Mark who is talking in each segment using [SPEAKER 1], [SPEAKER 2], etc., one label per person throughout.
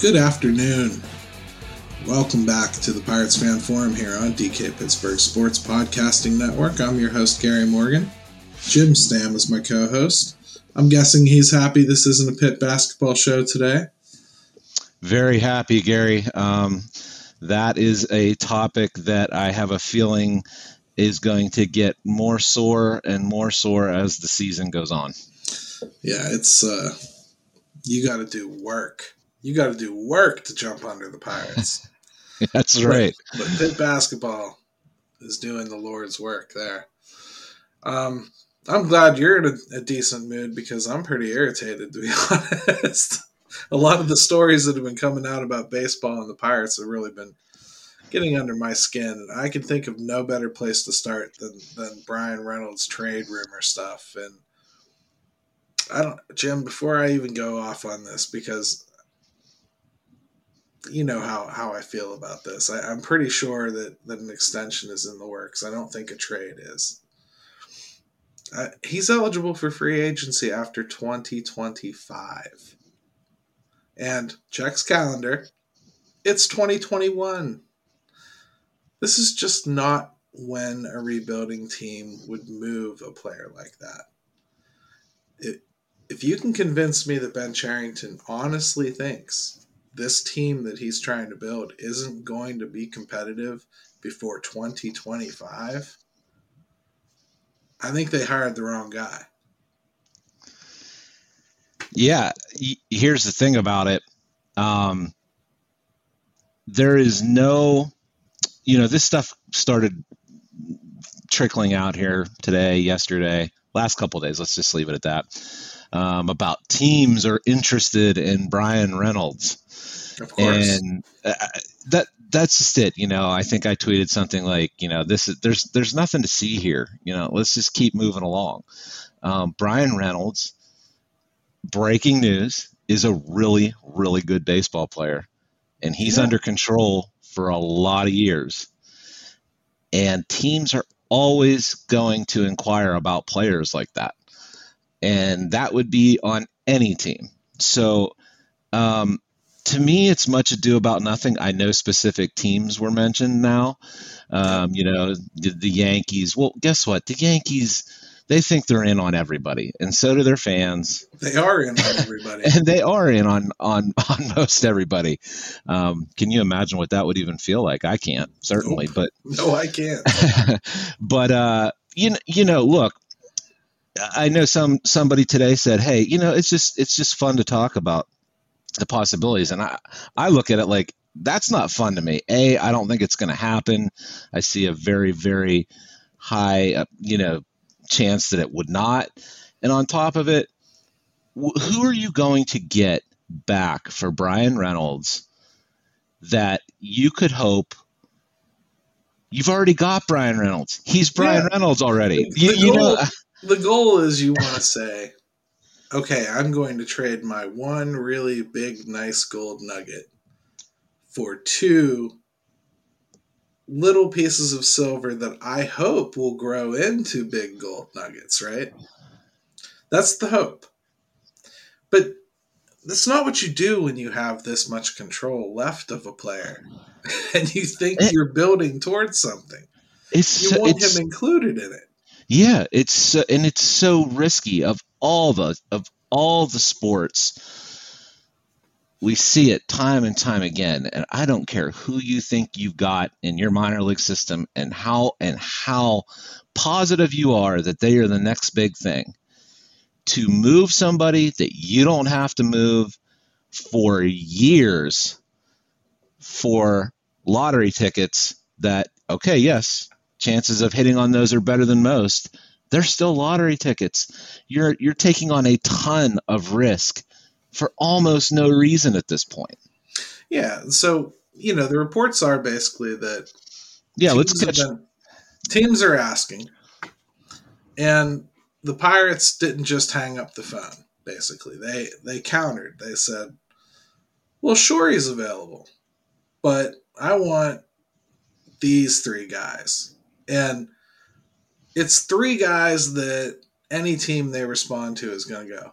[SPEAKER 1] Good afternoon. Welcome back to the Pirates Fan Forum here on DK Pittsburgh Sports Podcasting Network. I'm your host, Gary Morgan. Jim Stam is my co host. I'm guessing he's happy this isn't a Pitt basketball show today.
[SPEAKER 2] Very happy, Gary. Um, that is a topic that I have a feeling is going to get more sore and more sore as the season goes on.
[SPEAKER 1] Yeah, it's uh, you got to do work you got to do work to jump under the Pirates.
[SPEAKER 2] That's right.
[SPEAKER 1] But, but Pitt basketball is doing the Lord's work there. Um, I'm glad you're in a, a, decent mood because I'm pretty irritated, to be honest. a lot of the stories that have been coming out about baseball and the Pirates have really been getting under my skin. I can think of no better place to start than, than Bryan Reynolds trade rumor stuff. And I don't, Jim, before I even go off on this, because you know how, how I feel about this. I, am pretty sure that, that an extension is in the works. I don't think a trade is. Uh, he's eligible for free agency after 2025. And checks calendar, it's 2021. This is just not when a rebuilding team would move a player like that. It, if you can convince me that Ben Cherington honestly thinks this team that he's trying to build isn't going to be competitive before 2025, I think they hired the wrong guy.
[SPEAKER 2] Yeah, here's the thing about it. Um, there is no, you know, this stuff started trickling out here today, yesterday, last couple days. Let's just leave it at that. Um, about teams are interested in Bryan Reynolds.
[SPEAKER 1] Of course.
[SPEAKER 2] And uh, that that's just it. You know, I think I tweeted something like, you know, this is there's there's nothing to see here. You know, let's just keep moving along. Um, Bryan Reynolds, breaking news, is a really really good baseball player, and he's yeah. under control for a lot of years. And teams are always going to inquire about players like that, and that would be on any team. So um, to me, it's much ado about nothing. I know specific teams were mentioned now. Um, you know, the, the, Yankees. Well, guess what? The Yankees, they think they're in on everybody, and so do their fans.
[SPEAKER 1] They are in on everybody,
[SPEAKER 2] and they are in on on on most everybody. Um, can you imagine what that would even feel like? I can't certainly,
[SPEAKER 1] nope.
[SPEAKER 2] but
[SPEAKER 1] no, I can't.
[SPEAKER 2] but uh, you know, you know, look. I know some somebody today said, "Hey, you know, it's just it's just fun to talk about the possibilities. And I, I look at it like that's not fun to me. A, I don't think it's going to happen. I see a very, very high, uh, you know, chance that it would not. And on top of it, wh- who are you going to get back for Bryan Reynolds that you could hope you've already got Bryan Reynolds? He's Bryan yeah. Reynolds already.
[SPEAKER 1] The, you, goal, know, the goal is you want to say, okay, I'm going to trade my one really big, nice gold nugget for two little pieces of silver that I hope will grow into big gold nuggets, right? That's the hope. But that's not what you do when you have this much control left of a player and you think it, you're building towards something. It's, you want him included in it.
[SPEAKER 2] Yeah, it's so, and it's so risky of all the of all the sports. We see it time and time again, and I don't care who you think you've got in your minor league system and how and how positive you are that they are the next big thing. To move somebody that you don't have to move for years for lottery tickets that okay, yes, chances of hitting on those are better than most. They're still lottery tickets. You're you're taking on a ton of risk for almost no reason at this point.
[SPEAKER 1] Yeah, so you know the reports are basically that
[SPEAKER 2] yeah, let's catch. Been,
[SPEAKER 1] teams are asking, and the Pirates didn't just hang up the phone. Basically, they they countered. They said, Well, sure, he's available, but I want these three guys. And it's three guys that any team they respond to is going to go,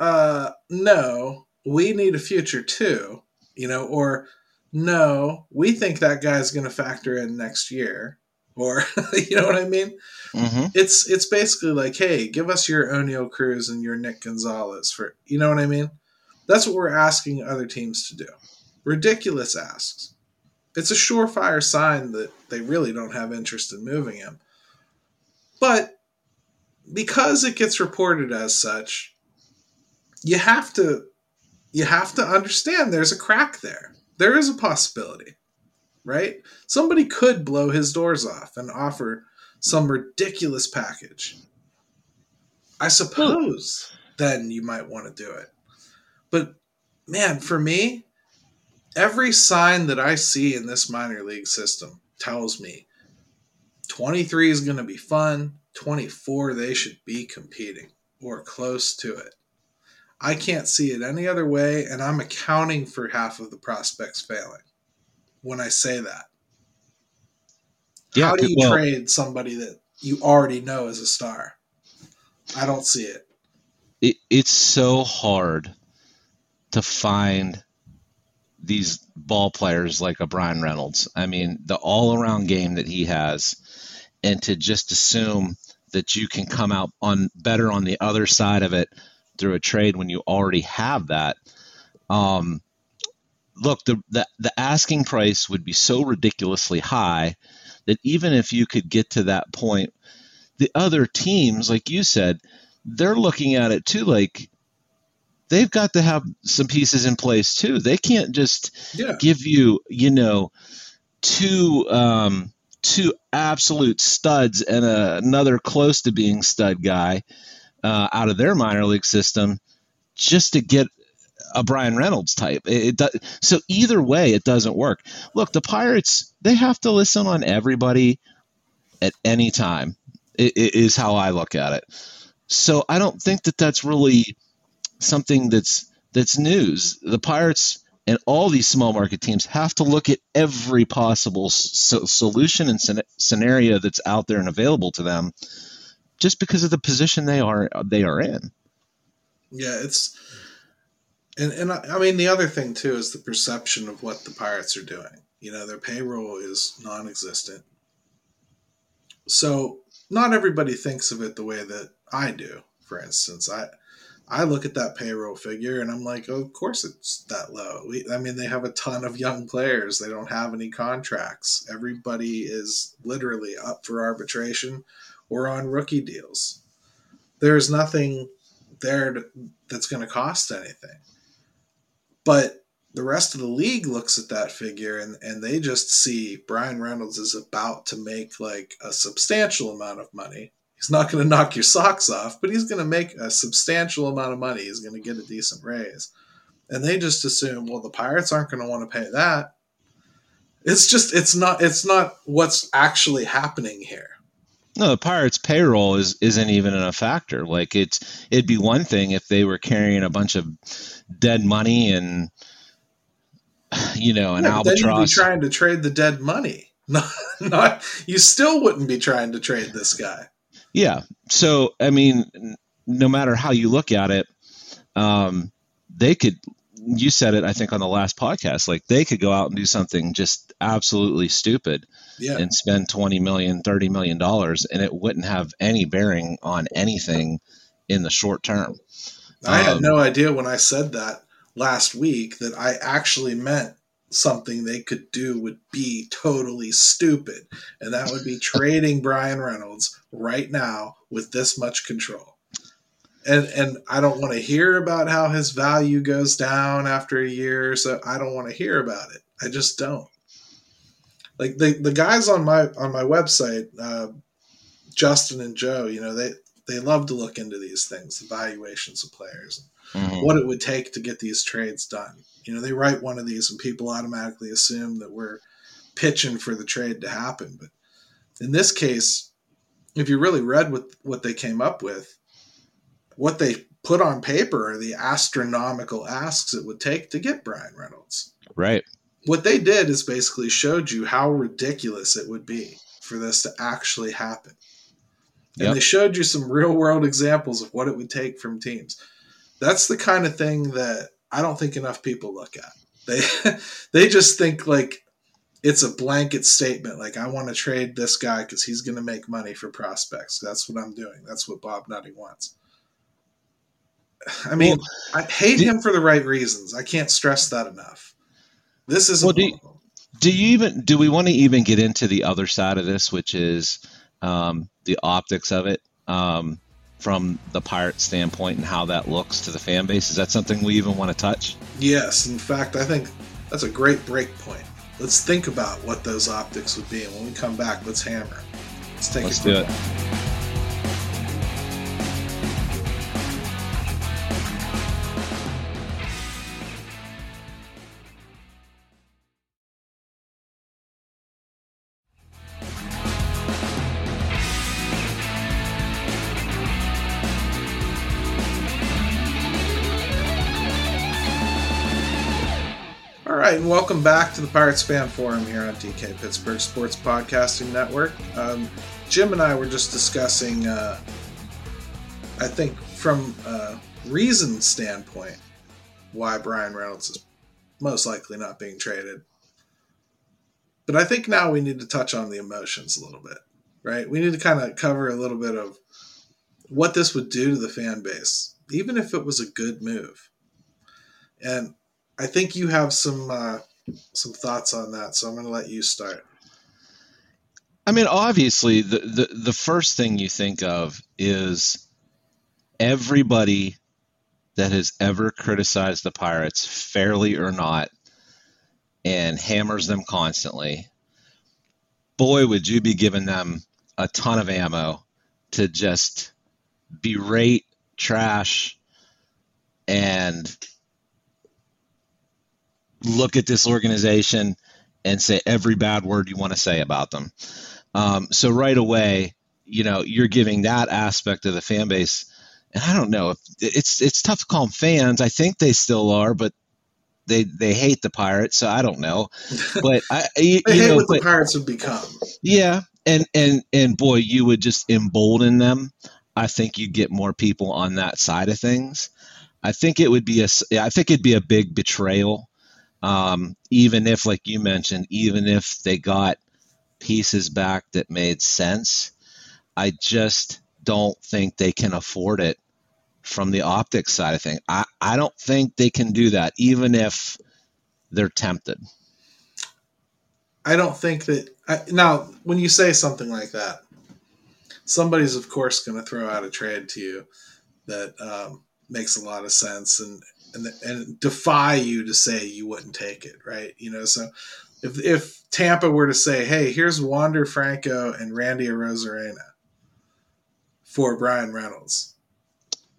[SPEAKER 1] uh, no, we need a future too, you know, or no, we think that guy's going to factor in next year, or you know what I mean? Mm-hmm. It's it's basically like, hey, give us your Oneil Cruz and your Nick Gonzalez for, you know what I mean? That's what we're asking other teams to do. Ridiculous asks. It's a surefire sign that they really don't have interest in moving him. But because it gets reported as such, you have to you have to understand there's a crack there. There is a possibility, right? Somebody could blow his doors off and offer some ridiculous package. I suppose then you might want to do it. But man, for me, every sign that I see in this minor league system tells me 23 is going to be fun. 24, they should be competing or close to it. I can't see it any other way, and I'm accounting for half of the prospects failing when I say that. Yeah, How do you well, trade somebody that you already know is a star? I don't see it.
[SPEAKER 2] it it's so hard to find these ball players like a Bryan Reynolds. I mean, the all around game that he has, and to just assume that you can come out on better on the other side of it through a trade when you already have that. Um, look, the, the the asking price would be so ridiculously high that even if you could get to that point, the other teams, like you said, they're looking at it too, like they've got to have some pieces in place too. They can't just yeah. give you, you know, two um, two absolute studs and a, another close to being stud guy uh, out of their minor league system just to get a Bryan Reynolds type. It, it so either way, it doesn't work. Look, the Pirates they have to listen on everybody at any time. It, it is how I look at it. So I don't think that that's really something that's that's news. The Pirates and all these small market teams have to look at every possible so- solution and scenario that's out there and available to them, just because of the position they are they are in.
[SPEAKER 1] Yeah, it's and and I, I mean the other thing too is the perception of what the Pirates are doing. You know, their payroll is non-existent, so not everybody thinks of it the way that I do. For instance, I I look at that payroll figure and I'm like, oh, of course it's that low. We, I mean, they have a ton of young players. They don't have any contracts. Everybody is literally up for arbitration or on rookie deals. There's nothing there to, that's going to cost anything. But the rest of the league looks at that figure and, and they just see Bryan Reynolds is about to make like a substantial amount of money he's not going to knock your socks off, but he's going to make a substantial amount of money. He's going to get a decent raise. And they just assume, well, the Pirates aren't going to want to pay that. It's just it's not it's not what's actually happening here.
[SPEAKER 2] No, the Pirates' payroll is isn't even a factor. Like it's it'd be one thing if they were carrying a bunch of dead money and you know an yeah, albatross. Then you'd
[SPEAKER 1] be trying to trade the dead money. Not, not you still wouldn't be trying to trade this guy.
[SPEAKER 2] Yeah. So, I mean, no matter how you look at it, um, they could, you said it, I think, on the last podcast, like they could go out and do something just absolutely stupid yeah. and spend 20 million, 30 million dollars, and it wouldn't have any bearing on anything in the short term.
[SPEAKER 1] I um, had no idea when I said that last week that I actually meant something they could do would be totally stupid. And that would be trading Bryan Reynolds right now with this much control. And and I don't want to hear about how his value goes down after a year. So I don't want to hear about it. I just don't. Like the, the guys on my on my website, uh, Justin and Joe, you know, they they love to look into these things, the valuations of players, mm-hmm. what it would take to get these trades done. You know, they write one of these and people automatically assume that we're pitching for the trade to happen. But in this case, if you really read what what they came up with, what they put on paper are the astronomical asks it would take to get Bryan Reynolds.
[SPEAKER 2] Right.
[SPEAKER 1] What they did is basically showed you how ridiculous it would be for this to actually happen. And
[SPEAKER 2] Yep.
[SPEAKER 1] they showed you some real world examples of what it would take from teams. That's the kind of thing that I don't think enough people look at. They they just think like it's a blanket statement like I want to trade this guy cuz he's going to make money for prospects. That's what I'm doing. That's what Bob Nutting wants. I mean, I hate
[SPEAKER 2] do-
[SPEAKER 1] him for the right reasons. I can't stress that enough. This isn't
[SPEAKER 2] Well, do you- Do you even do we want to even get into the other side of this, which is um, the optics of it um, from the pirate standpoint and how that looks to the fan base? Is that something we even want to touch?
[SPEAKER 1] Yes, in fact, I think that's a great break point. Let's think about what those optics would be, and when we come back, let's hammer. Let's take
[SPEAKER 2] Let's
[SPEAKER 1] a
[SPEAKER 2] do it.
[SPEAKER 1] Welcome back to the Pirates Fan Forum here on DK Pittsburgh Sports Podcasting Network. Um, Jim and I were just discussing, uh, I think, from a reason standpoint, why Bryan Reynolds is most likely not being traded. But I think now we need to touch on the emotions a little bit, right? We need to kind of cover a little bit of what this would do to the fan base, even if it was a good move. And I think you have some uh, some thoughts on that, so I'm going to let you start.
[SPEAKER 2] I mean, obviously, the, the the first thing you think of is everybody that has ever criticized the Pirates, fairly or not, and hammers them constantly. Boy, would you be giving them a ton of ammo to just berate, trash, and look at this organization and say every bad word you want to say about them. Um, so right away, you know, you're giving that aspect of the fan base, and I don't know if it's it's tough to call them fans. I think they still are, but they they hate the Pirates, so I don't know. But I, you,
[SPEAKER 1] They
[SPEAKER 2] you
[SPEAKER 1] hate
[SPEAKER 2] know,
[SPEAKER 1] what
[SPEAKER 2] but-
[SPEAKER 1] the Pirates would become.
[SPEAKER 2] yeah, and and and boy, you would just embolden them. I think you'd get more people on that side of things. I think it would be a I think it'd be a big betrayal, um, even if, like you mentioned, even if they got pieces back that made sense. I just don't think they can afford it from the optics side of things. I, I don't think they can do that, even if they're tempted.
[SPEAKER 1] I don't think that. I, now, when you say something like that, somebody's of course going to throw out a trade to you that um, makes a lot of sense and, and and defy you to say you wouldn't take it, right? You know, so if if Tampa were to say, "Hey, here's Wander Franco and Randy Arozarena for Bryan Reynolds,"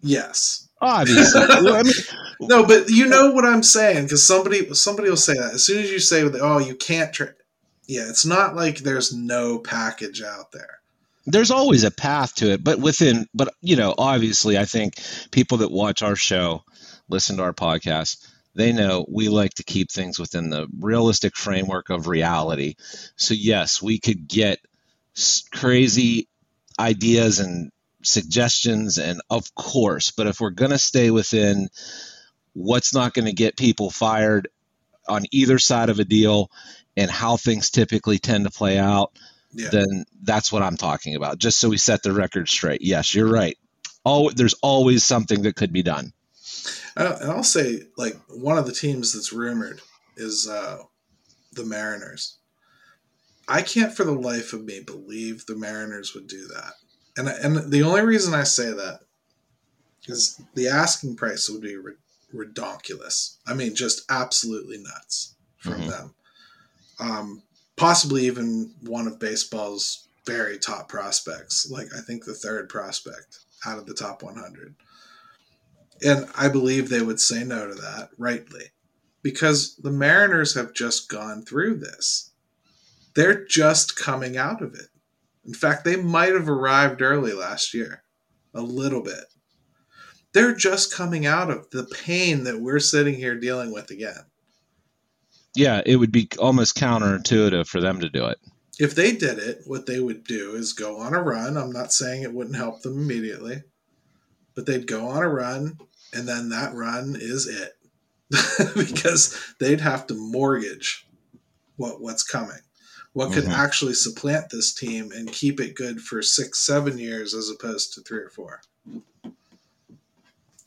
[SPEAKER 1] yes,
[SPEAKER 2] Obviously, I mean,
[SPEAKER 1] no, but you know what I'm saying because somebody somebody will say that as soon as you say, "Oh, you can't trade." Yeah, it's not like there's no package out there.
[SPEAKER 2] there's always a path to it, but within, but you know, obviously, I think people that watch our show, listen to our podcast, they know we like to keep things within the realistic framework of reality. So yes, we could get crazy ideas and suggestions, and of course, but if we're gonna stay within what's not going to get people fired on either side of a deal and how things typically tend to play out
[SPEAKER 1] Yeah,
[SPEAKER 2] then that's what I'm talking about. Just so we set the record straight. Yes, you're right. Oh, there's always something that could be done.
[SPEAKER 1] Uh, and I'll say like one of the teams that's rumored is uh, the Mariners. I can't for the life of me believe the Mariners would do that, and and the only reason I say that is the asking price would be redonkulous. I mean, just absolutely nuts from
[SPEAKER 2] Mhm.
[SPEAKER 1] them. Um, possibly even one of baseball's very top prospects, like I think the third prospect out of the top 100. And I believe they would say no to that, rightly, because the Mariners have just gone through this. They're just coming out of it. In fact, they might have arrived early last year, a little bit. they're just coming out of the pain that we're sitting here dealing with again.
[SPEAKER 2] Yeah, it would be almost counterintuitive for them to do it.
[SPEAKER 1] If they did it, what they would do is go on a run. I'm not saying it wouldn't help them immediately, but they'd go on a run, and then that run is it. because they'd have to mortgage what what's coming. What could
[SPEAKER 2] Mhm.
[SPEAKER 1] actually supplant this team and keep it good for six, seven years as opposed to three or four.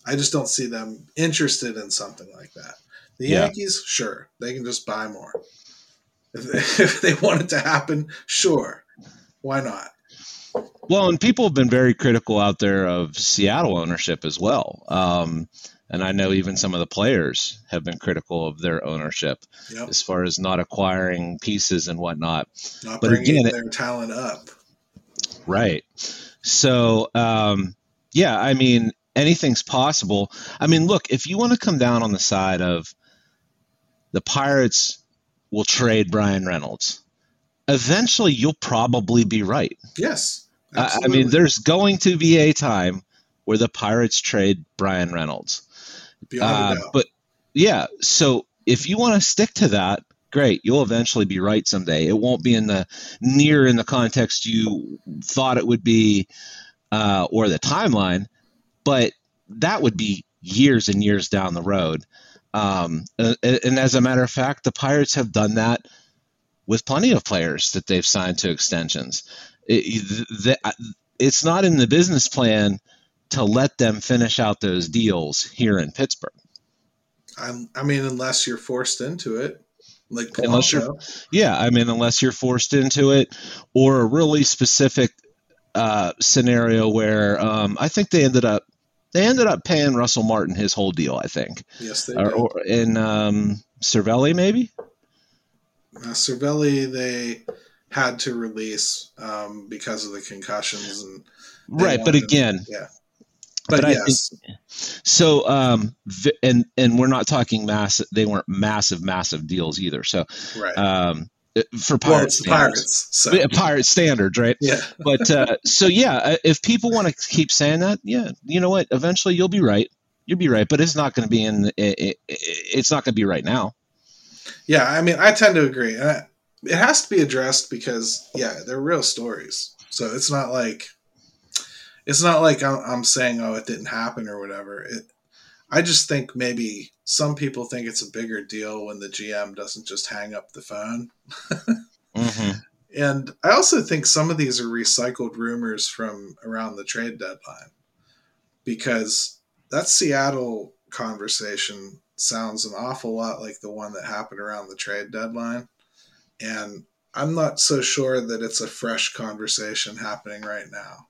[SPEAKER 1] I just don't see them interested in something like that. The
[SPEAKER 2] Yeah.
[SPEAKER 1] Yankees, sure, they can just buy more. If they, if they want it to happen, sure, why not?
[SPEAKER 2] Well, and people have been very critical out there of Seattle ownership as well. Um, and I know even some of the players have been critical of their ownership
[SPEAKER 1] Yep,
[SPEAKER 2] as far as not acquiring pieces and whatnot.
[SPEAKER 1] not
[SPEAKER 2] but
[SPEAKER 1] bringing
[SPEAKER 2] again, it-
[SPEAKER 1] their talent up.
[SPEAKER 2] Right. So, um, yeah, I mean, anything's possible. I mean, look, if you want to come down on the side of the Pirates will trade Bryan Reynolds, eventually you'll probably be right.
[SPEAKER 1] Yes,
[SPEAKER 2] I, I mean, there's going to be a time where the Pirates trade Bryan Reynolds. Uh, but yeah, so if you want to stick to that, great. You'll eventually be right someday. It won't be in the near in the context you thought it would be, uh, or the timeline, but that would be years and years down the road. Um, and, and as a matter of fact, the Pirates have done that with plenty of players that they've signed to extensions. It, it's not in the business plan to let them finish out those deals here in Pittsburgh.
[SPEAKER 1] I'm, I mean, unless you're forced into it, like
[SPEAKER 2] Unless you're- Yeah, I mean, unless you're forced into it, or a really specific uh, scenario where um, I think they ended up they ended up paying Russell Martin his whole deal. I think,
[SPEAKER 1] Yes, they
[SPEAKER 2] or,
[SPEAKER 1] did.
[SPEAKER 2] or in um, Cervelli maybe.
[SPEAKER 1] Uh, Cervelli, they had to release um, because of the concussions and
[SPEAKER 2] Right, but again,
[SPEAKER 1] yeah. But,
[SPEAKER 2] But I
[SPEAKER 1] yes,
[SPEAKER 2] so um, and and we're not talking massive. They weren't massive, massive deals either. So
[SPEAKER 1] right.
[SPEAKER 2] um, for Pirates,
[SPEAKER 1] the Pirates. So
[SPEAKER 2] pirate standards, right?
[SPEAKER 1] yeah,
[SPEAKER 2] but uh, so yeah, uh, if people want to keep saying that, yeah, you know what? Eventually, you'll be right. You'll be right, but it's not going to be in. It, it, it's not going to be right now.
[SPEAKER 1] yeah. I mean, I tend to agree. I, it has to be addressed because yeah, they're real stories. So it's not like it's not like I'm, I'm saying oh it didn't happen or whatever. It. I just think maybe some people think it's a bigger deal when the GM doesn't just hang up the phone
[SPEAKER 2] Mm-hmm.
[SPEAKER 1] And I also think some of these are recycled rumors from around the trade deadline because that Seattle conversation sounds an awful lot like the one that happened around the trade deadline. And I'm not so sure that it's a fresh conversation happening right now.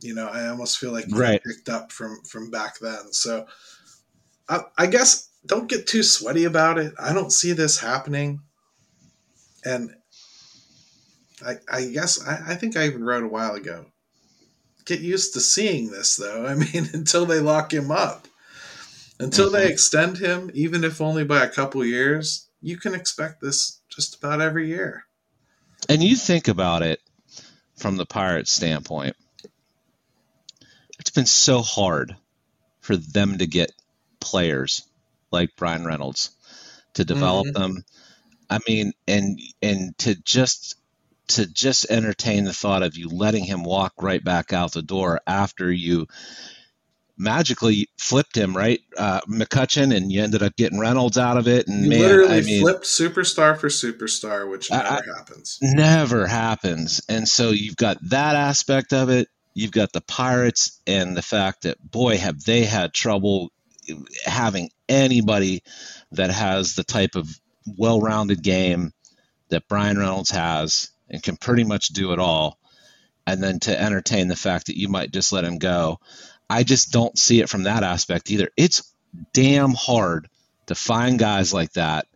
[SPEAKER 1] You know, I almost feel like
[SPEAKER 2] Right.
[SPEAKER 1] picked up from from back then. So I, I guess don't get too sweaty about it. I don't see this happening. And I, I guess I, I think I even wrote a while ago. Get used to seeing this, though. I mean, until they lock him up, until they
[SPEAKER 2] Mhm.
[SPEAKER 1] extend him, even if only by a couple years, you can expect this just about every year.
[SPEAKER 2] And you think about it from the Pirates' standpoint. It's been so hard for them to get players like Bryan Reynolds to develop
[SPEAKER 1] Mhm.
[SPEAKER 2] them. I mean, and and to just to just entertain the thought of you letting him walk right back out the door after you magically flipped him, right, uh, McCutchen, and you ended up getting Reynolds out of it. And
[SPEAKER 1] You
[SPEAKER 2] man,
[SPEAKER 1] literally
[SPEAKER 2] I mean,
[SPEAKER 1] flipped superstar for superstar, which
[SPEAKER 2] I-
[SPEAKER 1] never happens.
[SPEAKER 2] never happens. And so you've got that aspect of it. You've got the Pirates and the fact that, boy, have they had trouble having anybody that has the type of well rounded game that Bryan Reynolds has and can pretty much do it all. And then to entertain the fact that you might just let him go. I just don't see it from that aspect either. It's damn hard to find guys like that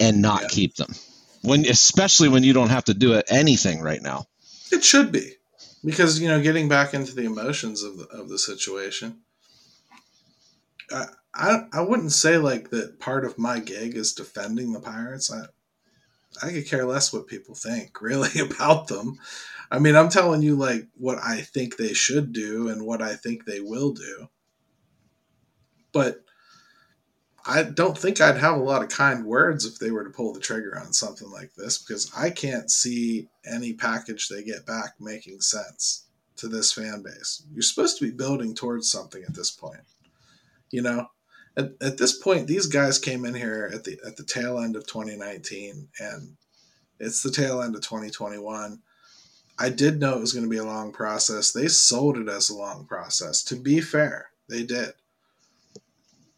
[SPEAKER 2] and not
[SPEAKER 1] Yeah.
[SPEAKER 2] keep them when especially when you don't have to do it anything right now
[SPEAKER 1] It should be because you know, getting back into the emotions of the, of the situation. I, I I wouldn't say like that. Part of my gig is defending the pirates. I I could care less what people think really about them. I mean, I'm telling you like what I think they should do and what I think they will do. But I don't think I'd have a lot of kind words if they were to pull the trigger on something like this because I can't see any package they get back making sense to this fan base. You're supposed to be building towards something at this point. You know, at, at this point, these guys came in here at the at the tail end of 2019, and it's the tail end of 2021. I did know it was going to be a long process. They sold it as a long process. To be fair, they did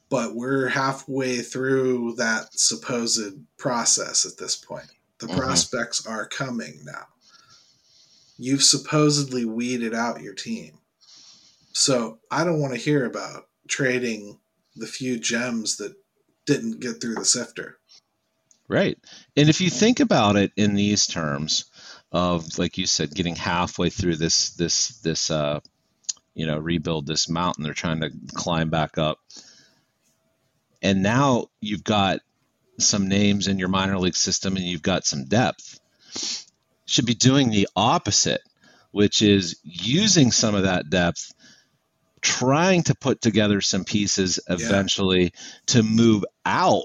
[SPEAKER 1] but we're halfway through that supposed process at this point. The mm-hmm. prospects are coming now. You've supposedly weeded out your team. So I don't want to hear about trading the few gems that didn't get through the sifter.
[SPEAKER 2] Right. And if you think about it in these terms of like you said getting halfway through this this this uh you know rebuild this mountain they're trying to climb back up and now you've got some names in your minor league system and you've got some depth. Should be doing the opposite, which is using some of that depth, trying to put together some pieces eventually yeah. to move out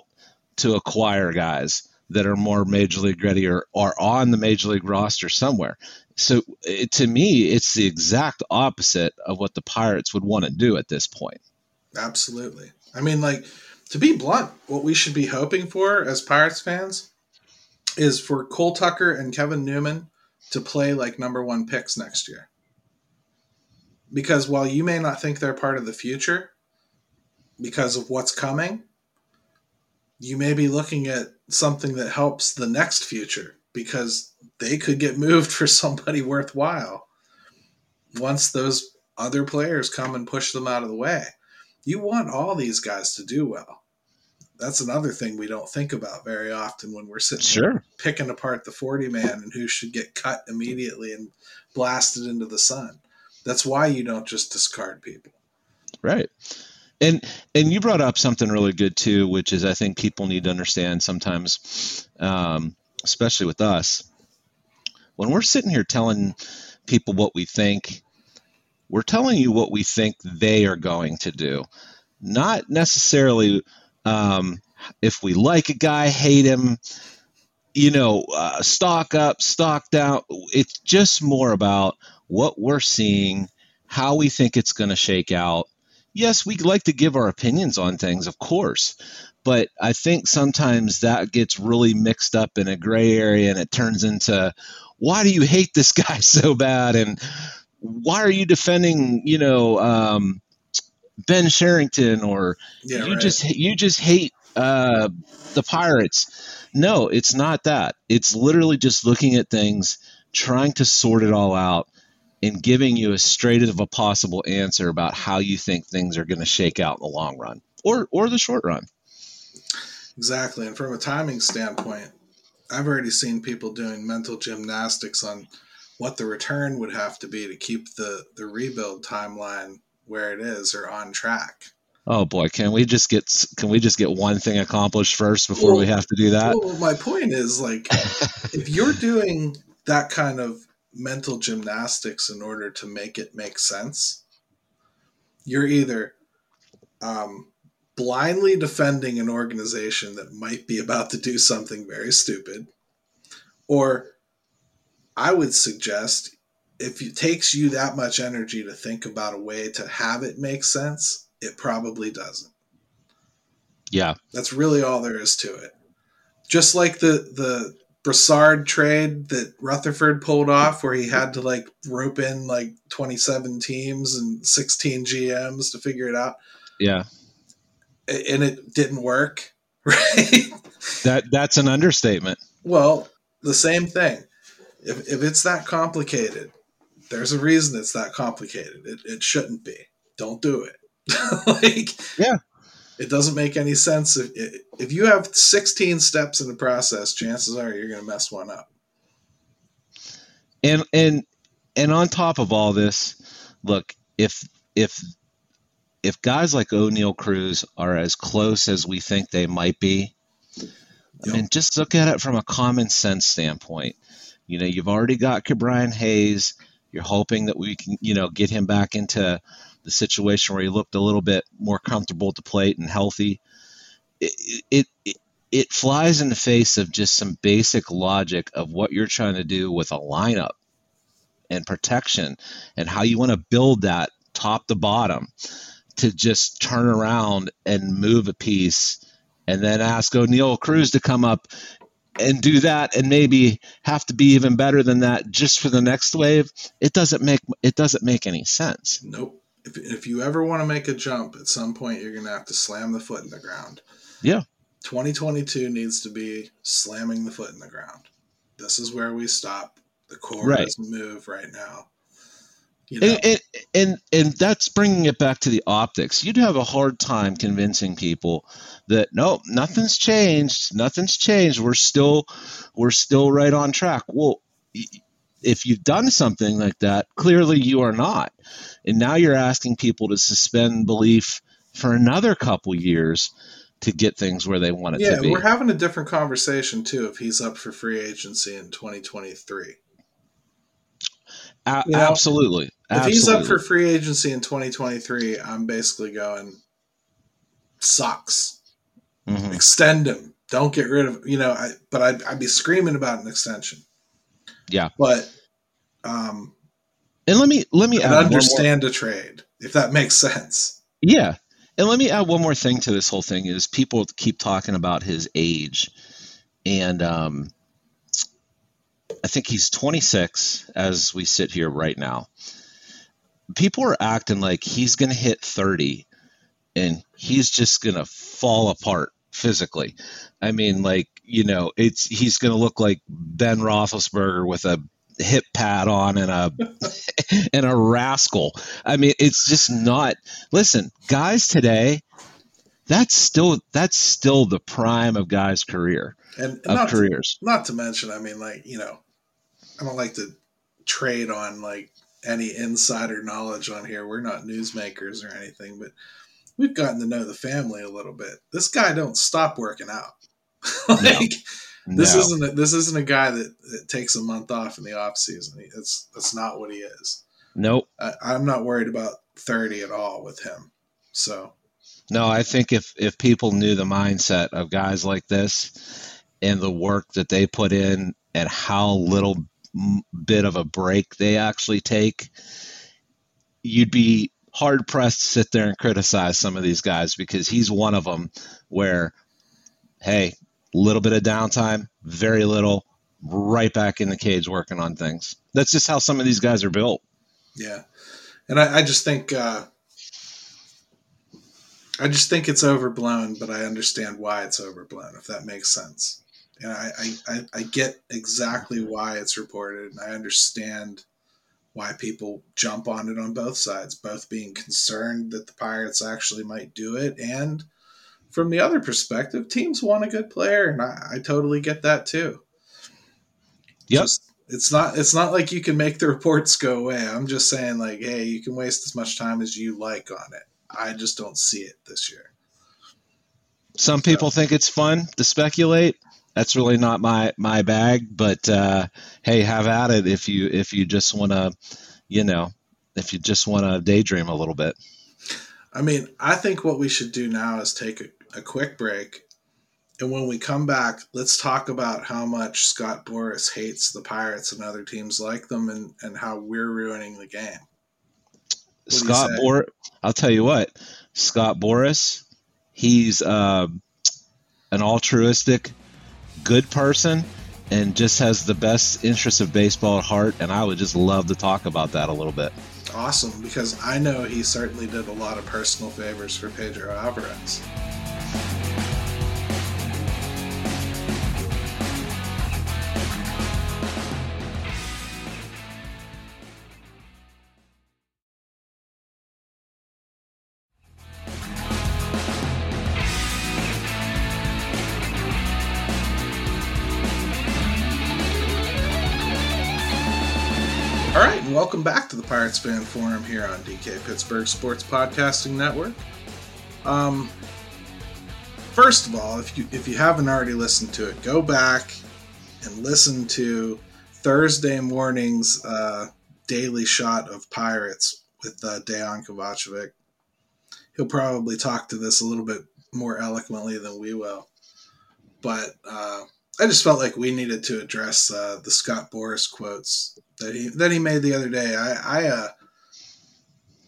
[SPEAKER 2] to acquire guys that are more major league ready or are on the major league roster somewhere. So it, to me, it's the exact opposite of what the Pirates would want to do at this point.
[SPEAKER 1] Absolutely. I mean, like to be blunt, what we should be hoping for as Pirates fans is for Cole Tucker and Kevin Newman to play like number one picks next year. Because while you may not think they're part of the future because of what's coming, you may be looking at something that helps the next future because they could get moved for somebody worthwhile once those other players come and push them out of the way. You want all these guys to do well that's another thing we don't think about very often when we're sitting sure. picking apart the 40 man and who should get cut immediately and blasted into the sun. That's why you don't just discard people.
[SPEAKER 2] Right. And and you brought up something really good too, which is I think people need to understand sometimes, um, especially with us, when we're sitting here telling people what we think, we're telling you what we think they are going to do, not necessarily um, if we like a guy, hate him, you know, uh, stock up, stock down. It's just more about what we're seeing, how we think it's going to shake out. Yes, we like to give our opinions on things, of course, but I think sometimes that gets really mixed up in a gray area and it turns into why do you hate this guy so bad and why are you defending, you know, um, Ben Cherington or yeah, you right. just you just hate uh, the Pirates. No, it's not that. It's literally just looking at things, trying to sort it all out, and giving you as straight of a possible answer about how you think things are going to shake out in the long run or or the short run.
[SPEAKER 1] Exactly, and from a timing standpoint, I've already seen people doing mental gymnastics on what the return would have to be to keep the the rebuild timeline where it is or on track.
[SPEAKER 2] Oh boy, can we just get can we just get one thing accomplished first before well, we have to do that?
[SPEAKER 1] Well, my point is like if you're doing that kind of mental gymnastics in order to make it make sense, you're either um, blindly defending an organization that might be about to do something very stupid, or I would suggest if it takes you that much energy to think about a way to have it make sense, it probably doesn't.
[SPEAKER 2] Yeah.
[SPEAKER 1] That's really all there is to it. Just like the the Brassard trade that Rutherford pulled off where he had to like rope in like 27 teams and 16 GMs to figure it out.
[SPEAKER 2] Yeah.
[SPEAKER 1] And it didn't work, right?
[SPEAKER 2] That that's an understatement.
[SPEAKER 1] Well, the same thing. If if it's that complicated, there's a reason it's that complicated. It, it shouldn't be. Don't do it. like,
[SPEAKER 2] yeah,
[SPEAKER 1] it doesn't make any sense. If, if you have 16 steps in the process, chances are you're going to mess one up.
[SPEAKER 2] And, and, and on top of all this, look, if, if, if guys like Oneil Cruz are as close as we think they might be, I mean, just look at it from a common sense standpoint You know, you've already got Ke'Bryan Hayes. You're hoping that we can, you know, get him back into the situation where he looked a little bit more comfortable at the plate and healthy. It, it, it, it flies in the face of just some basic logic of what you're trying to do with a lineup and protection and how you want to build that top to bottom to just turn around and move a piece and then ask Oneil Cruz to come up and do that and maybe have to be even better than that just for the next wave it doesn't make it doesn't make any sense
[SPEAKER 1] nope if, if you ever want to make a jump at some point you're going to have to slam the foot in the ground
[SPEAKER 2] yeah
[SPEAKER 1] 2022 needs to be slamming the foot in the ground this is where we stop the core
[SPEAKER 2] Right.
[SPEAKER 1] doesn't move right now you know,
[SPEAKER 2] and, and and and that's bringing it back to the optics. You'd have a hard time convincing people that no, nothing's changed. Nothing's changed. We're still we're still right on track. Well, if you've done something like that, clearly you are not. And now you're asking people to suspend belief for another couple years to get things where they want it
[SPEAKER 1] yeah
[SPEAKER 2] to be.
[SPEAKER 1] Yeah, we're having a different conversation too if he's up for free agency in 2023
[SPEAKER 2] A-
[SPEAKER 1] you know,
[SPEAKER 2] absolutely.
[SPEAKER 1] If
[SPEAKER 2] absolutely.
[SPEAKER 1] he's up for free agency in 2023, I'm basically going sucks.
[SPEAKER 2] Mhm.
[SPEAKER 1] Extend him. Don't get rid of you know. I, but I'd, I'd be screaming about an extension.
[SPEAKER 2] Yeah.
[SPEAKER 1] But um,
[SPEAKER 2] And let me let me
[SPEAKER 1] I'd
[SPEAKER 2] one more-
[SPEAKER 1] understand a trade if that makes sense.
[SPEAKER 2] Yeah. And let me add one more thing to this whole thing is people keep talking about his age. And um, I think he's 26 as we sit here right now. People are acting like he's going to hit 30 and he's just going to fall apart physically. I mean, like, you know, it's he's going to look like Ben Roethlisberger with a hip pad on and a and a rascal. I mean, it's just not. Listen, guys today, that's still that's still the prime of guys' career
[SPEAKER 1] And
[SPEAKER 2] of
[SPEAKER 1] not to,
[SPEAKER 2] careers.
[SPEAKER 1] not to mention, I mean, like you know, I don't like to trade on like any insider knowledge on here. We're not newsmakers or anything, but we've gotten to know the family a little bit. This guy don't stop working out. like this
[SPEAKER 2] No.
[SPEAKER 1] isn't a, this isn't a guy that, that takes a month off in the off season. That's that's not what he is.
[SPEAKER 2] nope.
[SPEAKER 1] I, I'm not worried about thirty at all with him. So
[SPEAKER 2] No, I think if if people knew the mindset of guys like this and the work that they put in and how little bit of a break they actually take, you'd be hard pressed to sit there and criticize some of these guys because he's one of them where, hey, little bit of downtime, very little, right back in the cage working on things. That's just how some of these guys are built.
[SPEAKER 1] yeah, and I, I just think uh, I just think it's overblown, but I understand why it's overblown. If that makes sense, and I I, I, I get exactly why it's reported, and I understand why people jump on it on both sides, both being concerned that the Pirates actually might do it, and from the other perspective, teams want a good player, and I, I totally get that too.
[SPEAKER 2] Yep.
[SPEAKER 1] Just- it's not it's not like you can make the reports go away. I'm just saying like, hey, you can waste as much time as you like on it. I just don't see it this year.
[SPEAKER 2] Some people think it's fun to speculate. That's really not my my bag, but uh, hey, have at it if you if you just want to, you know, if you just want to daydream a little bit.
[SPEAKER 1] I mean, I think what we should do now is take a, a quick break. And when we come back, let's talk about how much Scott Boras hates the Pirates and other teams like them and, and how we're ruining the game. you
[SPEAKER 2] Scott
[SPEAKER 1] say?
[SPEAKER 2] Bor, I'll tell you what, Scott Boras, he's uh, an altruistic, good person, and just has the best interests of baseball at heart. And I would just love to talk about that a little bit.
[SPEAKER 1] Awesome, because I know he certainly did a lot of personal favors for Pedro Alvarez. Pirates Fan Forum here on DK Pittsburgh Sports Podcasting Network. Um, first of all, if you if you haven't already listened to it, go back and listen to Thursday morning's uh, daily shot of Pirates with uh, Dejan Kovacevic. He'll probably talk to this a little bit more eloquently than we will. But uh, I just felt like we needed to address uh, the Scott Boras quotes that he that he made the other day. I I, uh,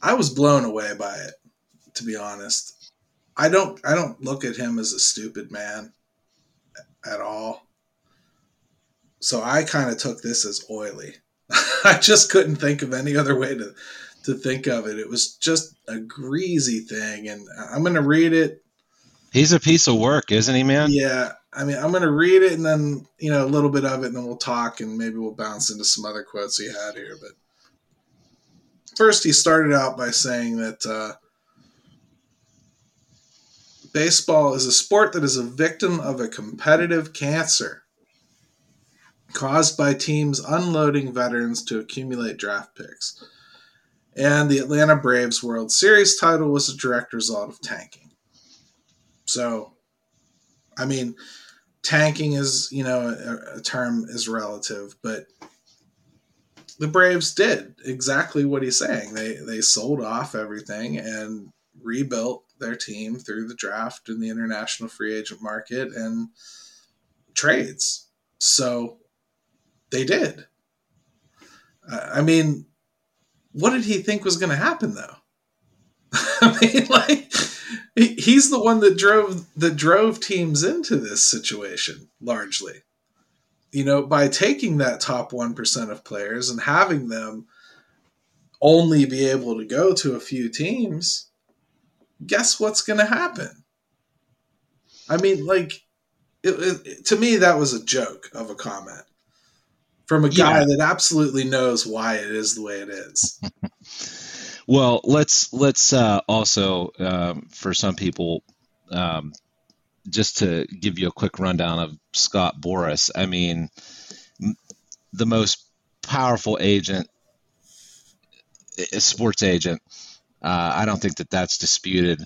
[SPEAKER 1] I was blown away by it, to be honest. I don't I don't look at him as a stupid man at all. So I kind of took this as oily. I just couldn't think of any other way to to think of it. It was just a greasy thing, and I'm going to read it.
[SPEAKER 2] He's a piece of work, isn't he, man?
[SPEAKER 1] Yeah, I mean, I'm going to read it and then you know a little bit of it, and then we'll talk, and maybe we'll bounce into some other quotes he had here. But first, he started out by saying that uh, baseball is a sport that is a victim of a competitive cancer caused by teams unloading veterans to accumulate draft picks. And the Atlanta Braves World Series title was a direct result of tanking. So, I mean, tanking is, you know, a, a term is relative, but the Braves did exactly what he's saying. They they sold off everything and rebuilt their team through the draft and the international free agent market and trades. So they did. I mean, what did he think was going to happen though? I mean, like he's the one that drove that drove teams into this situation largely. You know, by taking that top 1% of players and having them only be able to go to a few teams, guess what's going to happen? I mean, like, it, it, to me, that was a joke of a comment from a guy yeah. that absolutely knows why it is the way it is.
[SPEAKER 2] well, let's let's uh, also um, for some people, um, just to give you a quick rundown of Scott Boras. I mean, the most powerful agent, sports agent. Uh, I don't think that that's disputed.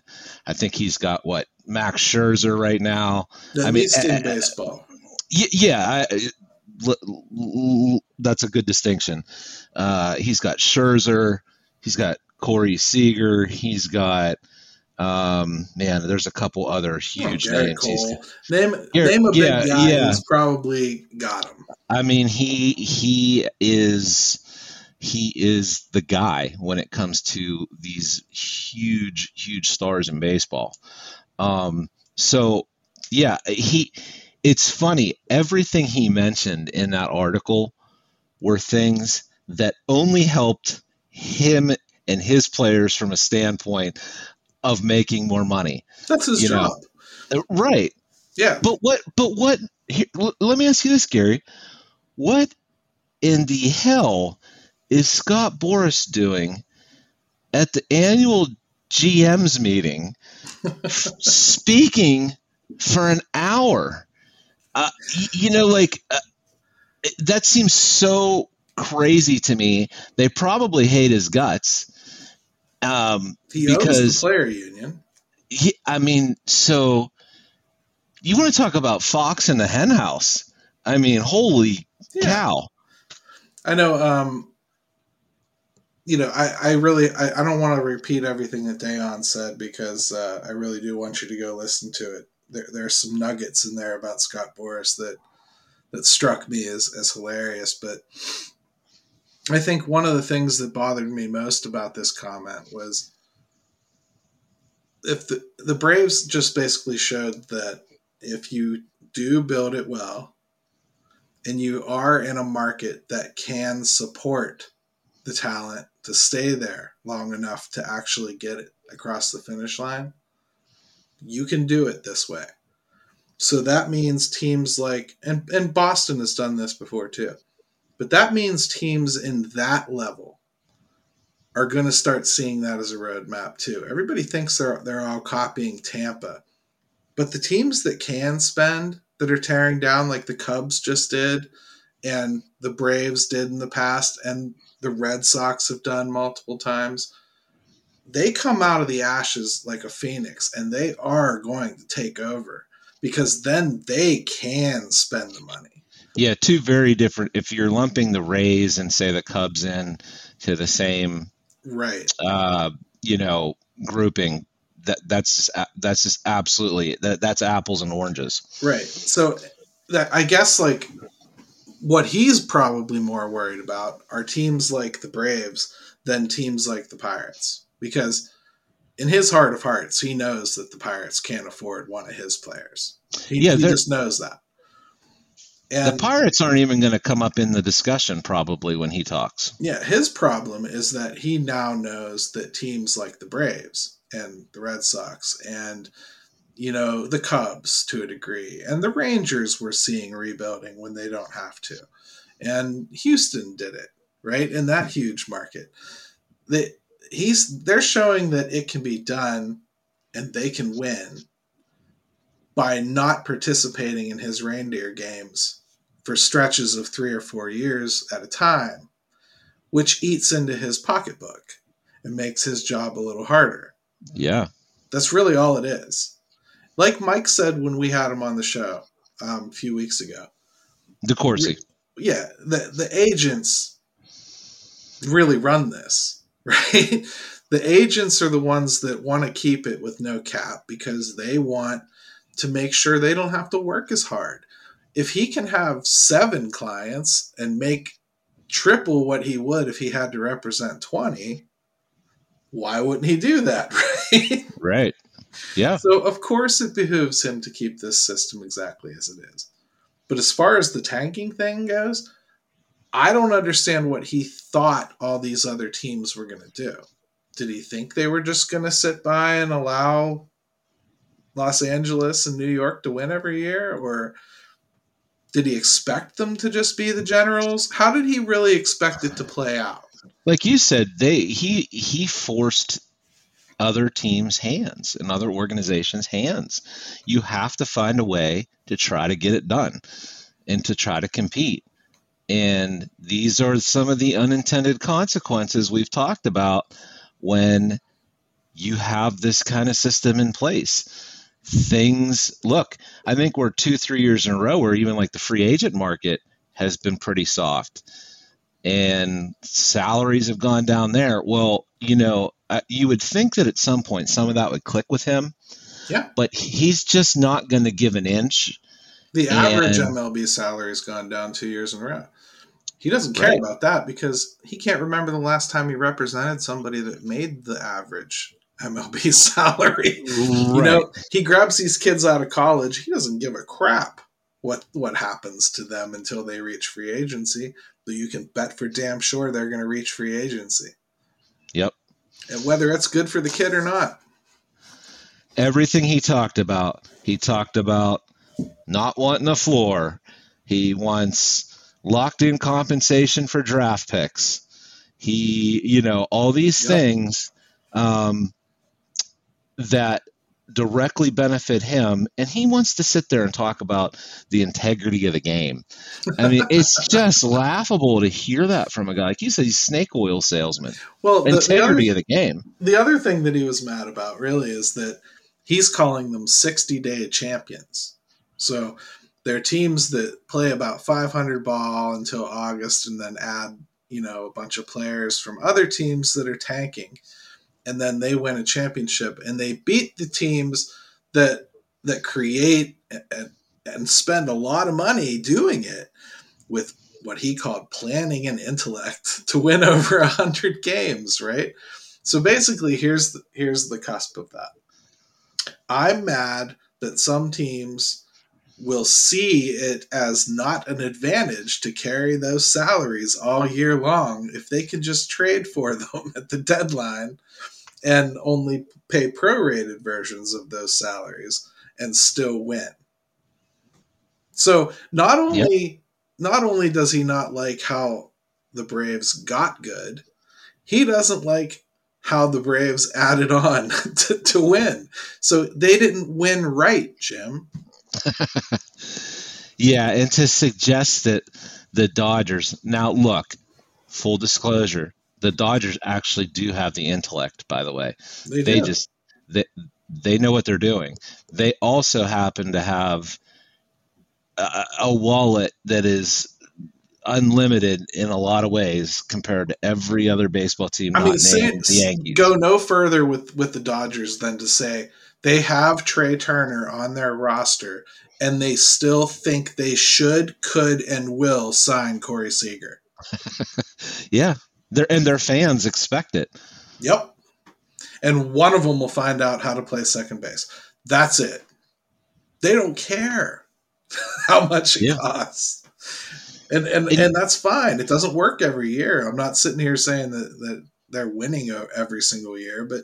[SPEAKER 2] I think he's got what Max Scherzer right now.
[SPEAKER 1] At
[SPEAKER 2] I
[SPEAKER 1] least mean, in uh, baseball.
[SPEAKER 2] Yeah, I, that's a good distinction. Uh, he's got Scherzer, he's got Corey Seager, he's got um, man. There's a couple other huge oh, names.
[SPEAKER 1] Cole. Name Gerrit, name a big yeah, guy yeah. who's probably got him.
[SPEAKER 2] I mean, he he is he is the guy when it comes to these huge huge stars in baseball. Um, so yeah, he it's funny. Everything he mentioned in that article were things that only helped him and his players from a standpoint of making more money.
[SPEAKER 1] That's his you job.
[SPEAKER 2] Know? Uh, right.
[SPEAKER 1] Yeah.
[SPEAKER 2] But what, but what, here, let me ask you this, Gary. What in the hell is Scott Boras doing at the annual GM's meeting speaking for an hour? Uh, you know, like uh, that seems so crazy to me. They probably hate his guts. Um,
[SPEAKER 1] he because the player union.
[SPEAKER 2] He, I mean, so you want to talk about Fox in the henhouse? I mean, holy yeah. cow!
[SPEAKER 1] I know. Um, you know, I, I really I, I don't want to repeat everything that Dejan said because uh, I really do want you to go listen to it there, there are some nuggets in there about Scott Boras that that struck me as, as hilarious. But I think one of the things that bothered me most about this comment was if the, the Braves just basically showed that if you do build it well and you are in a market that can support the talent to stay there long enough to actually get it across the finish line, you can do it this way. So that means teams like and and Boston has done this before too. But that means teams in that level are going to start seeing that as a roadmap too. Everybody thinks they're they're all copying Tampa, but the teams that can spend that are tearing down, like the Cubs just did, and the Braves did in the past, and the Red Sox have done multiple times they come out of the ashes like a phoenix and they are going to take over because then they can spend the money.
[SPEAKER 2] Yeah, two very different. If you're lumping the Rays and say the Cubs in to the same,
[SPEAKER 1] right?
[SPEAKER 2] Uh, you know, grouping, that that's just, that's just absolutely that that's apples and oranges.
[SPEAKER 1] Right. So that I guess like what he's probably more worried about are teams like the Braves than teams like the Pirates because in his heart of hearts he knows that the Pirates can't afford one of his players. He, yeah, he just knows that.
[SPEAKER 2] And the Pirates aren't even going to come up in the discussion probably when he talks.
[SPEAKER 1] Yeah, his problem is that he now knows that teams like the Braves and the Red Sox and you know the Cubs to a degree and the Rangers were seeing rebuilding when they don't have to. And Houston did it, right? In that huge market. They he's they're showing that it can be done and they can win by not participating in his reindeer games for stretches of 3 or 4 years at a time, which eats into his pocketbook and makes his job a little harder.
[SPEAKER 2] Yeah.
[SPEAKER 1] That's really all it is. Like Mike said when we had him on the show um, a few weeks ago.
[SPEAKER 2] DeCourcy.
[SPEAKER 1] Yeah, the the agents really run this, right? the agents are the ones that want to keep it with no cap because they want to make sure they don't have to work as hard. If he can have seven clients and make triple what he would if he had to represent 20, why wouldn't he do that? Right.
[SPEAKER 2] Right. Yeah.
[SPEAKER 1] So, of course, it behooves him to keep this system exactly as it is. But as far as the tanking thing goes, I don't understand what he thought all these other teams were going to do. Did he think they were just going to sit by and allow Los Angeles and New York to win every year? Or did he expect them to just be the generals? How did he really expect it to play out?
[SPEAKER 2] like you said, they he he forced other teams' hands and other organizations' hands. You have to find a way to try to get it done and to try to compete. And these are some of the unintended consequences we've talked about when you have this kind of system in place. Things look, I think we're two, three years in a row where even like the free agent market has been pretty soft and salaries have gone down there. Well, you know, uh, you would think that at some point some of that would click with him.
[SPEAKER 1] Yeah.
[SPEAKER 2] But he's just not going to give an inch.
[SPEAKER 1] The average and, MLB salary has gone down two years in a row. He doesn't care right. about that because he can't remember the last time he represented somebody that made the average MLB salary. Right. You know, he grabs these kids out of college. He doesn't give a crap what what happens to them until they reach free agency But you can bet for damn sure they're going to reach free agency.
[SPEAKER 2] Yep.
[SPEAKER 1] And whether it's good for the kid or not.
[SPEAKER 2] Everything he talked about, he talked about not wanting a floor. He wants locked in compensation for draft picks. He, you know, all these yep. things um, that directly benefit him and he wants to sit there and talk about the integrity of the game. I mean it's just laughable to hear that from a guy. Like you said he's snake oil salesman.
[SPEAKER 1] Well
[SPEAKER 2] the, integrity the other, of the game.
[SPEAKER 1] The other thing that he was mad about really is that he's calling them 60 day champions. So they're teams that play about 500 ball until august and then add you know a bunch of players from other teams that are tanking and then they win a championship and they beat the teams that that create and, and spend a lot of money doing it with what he called planning and intellect to win over a hundred games, right? So basically, here's the, here's the cusp of that. I'm mad that some teams will see it as not an advantage to carry those salaries all year long if they can just trade for them at the deadline and only pay prorated versions of those salaries and still win. So not only yep. not only does he not like how the Braves got good, he doesn't like how the Braves added on to, to win. So they didn't win right, Jim.
[SPEAKER 2] yeah, and to suggest that the Dodgers now look, full disclosure, the Dodgers actually do have the intellect. By the way, they, they just they they know what they're doing. They also happen to have a, a wallet that is unlimited in a lot of ways compared to every other baseball team.
[SPEAKER 1] I
[SPEAKER 2] not
[SPEAKER 1] mean,
[SPEAKER 2] named
[SPEAKER 1] say,
[SPEAKER 2] the Yankees.
[SPEAKER 1] go no further with with the Dodgers than to say they have Trea Turner on their roster, and they still think they should, could, and will sign Corey Seager.
[SPEAKER 2] yeah, their and their fans expect it.
[SPEAKER 1] Yep. And one of them will find out how to play second base. That's it. They don't care how much it
[SPEAKER 2] Yeah.
[SPEAKER 1] costs. And, and
[SPEAKER 2] And-
[SPEAKER 1] and that's fine. It doesn't work every year. I'm not sitting here saying that, that they're winning every single year, but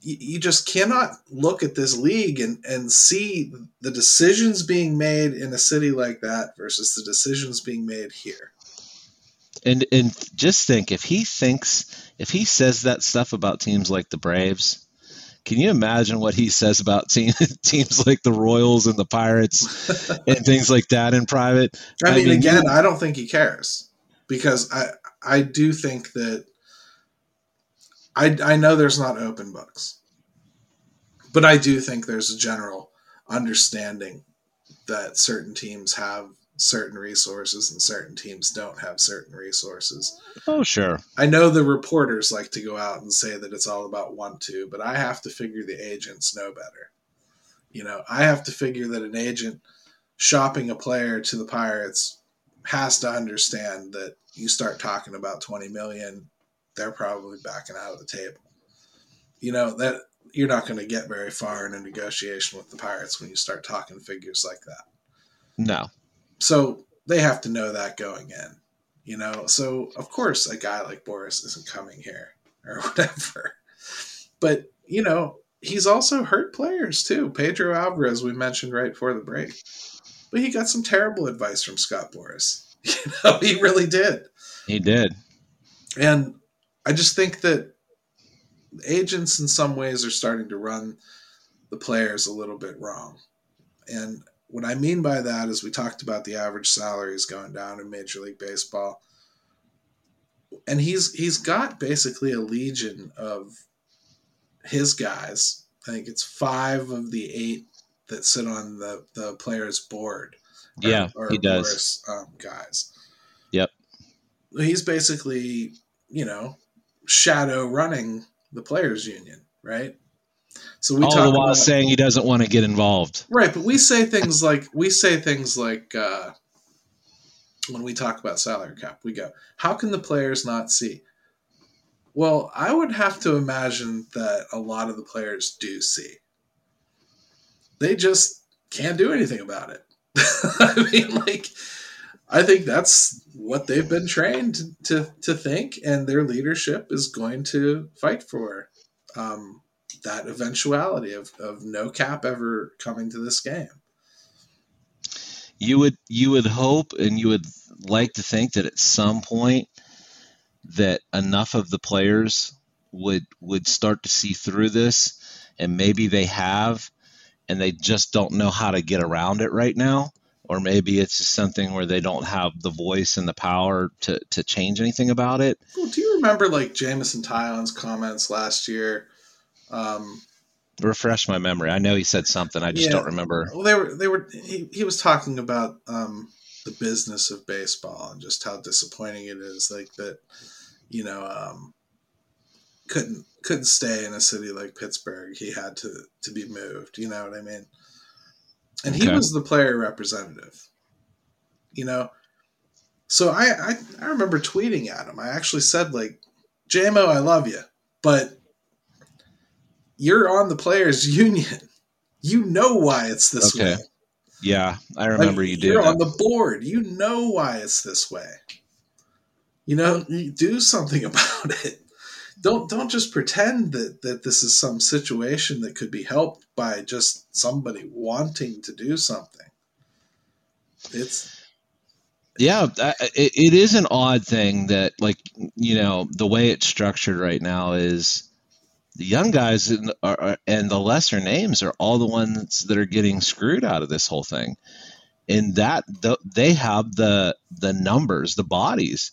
[SPEAKER 1] you, you just cannot look at this league and, and see the decisions being made in a city like that versus the decisions being made here.
[SPEAKER 2] And and just think if he thinks if he says that stuff about teams like the Braves, can you imagine what he says about team, teams like the Royals and the Pirates and things like that in private?
[SPEAKER 1] I
[SPEAKER 2] I
[SPEAKER 1] mean,
[SPEAKER 2] mean,
[SPEAKER 1] again,
[SPEAKER 2] you-
[SPEAKER 1] I don't think he cares because I I do think that I I know there's not open books, but I do think there's a general understanding that certain teams have certain resources and certain teams don't have certain resources.
[SPEAKER 2] Oh, sure.
[SPEAKER 1] I know the reporters like to go out and say that it's all about one two, but I have to figure the agents know better. You know, I have to figure that an agent shopping a player to the Pirates has to understand that you start talking about 20 million, they're probably backing out of the table. You know, that you're not going to get very far in a negotiation with the Pirates when you start talking figures like that
[SPEAKER 2] No.
[SPEAKER 1] So they have to know that going in you know? So of course a guy like boras isn't coming here or whatever. But you know he's also hurt players too. Pedro alvarez we mentioned right before the break. But he got some terrible advice from scott boras. You know he really did.
[SPEAKER 2] He did.
[SPEAKER 1] and I just think that agents in some ways are starting to run the players a little bit wrong. And what I mean by that is we talked about the average salaries going down in Major League Baseball. And he's he's got basically a legion of his guys. I think it's five of the eight that sit on the, the players board
[SPEAKER 2] Yeah, he does.
[SPEAKER 1] Um, guys.
[SPEAKER 2] Yep.
[SPEAKER 1] He's basically, you know, shadow running the players union, right? So we
[SPEAKER 2] All
[SPEAKER 1] talk
[SPEAKER 2] the while
[SPEAKER 1] about,
[SPEAKER 2] saying he doesn't want to get involved.
[SPEAKER 1] right, but we say things like we say things like uh, when we talk about salary cap, we go, "How can the players not see?" Well, I would have to imagine that a lot of the players do see. They just can't do anything about it. I mean, like, I think that's what they've been trained to to think, and their leadership is going to fight for um, that eventuality of, of no cap ever coming to this game.
[SPEAKER 2] You would you would hope and you would like to think that at some point that enough of the players would would start to see through this and maybe they have and they just don't know how to get around it right now or maybe it's just something where they don't have the voice and the power to, to change anything about it
[SPEAKER 1] Well, do you remember like Jameson Taillon's comments last year? Um,
[SPEAKER 2] refresh my memory i know he said something i just
[SPEAKER 1] Yeah.
[SPEAKER 2] don't remember
[SPEAKER 1] well, they were they were he, he was talking about um, the business of baseball and just how disappointing it is, like that, you know, um, couldn't couldn't stay in a city like Pittsburgh. He had to to be moved. You know what I mean? And he was the player representative. You know, so I, I I remember tweeting at him. I actually said like, JMO, I love you, but you're on the players union. You know why it's this
[SPEAKER 2] Okay.
[SPEAKER 1] way.
[SPEAKER 2] yeah i remember
[SPEAKER 1] Like,
[SPEAKER 2] you did
[SPEAKER 1] You're on the board. You know why it's this way. You know, you do something about it. Don't don't just pretend that that this is some situation that could be helped by just somebody wanting to do something. It's
[SPEAKER 2] Yeah, it, it is an odd thing that, like, you know, the way it's structured right now is the young guys the, are, and the lesser names are all the ones that are getting screwed out of this whole thing. And that th- they have the the numbers, the bodies,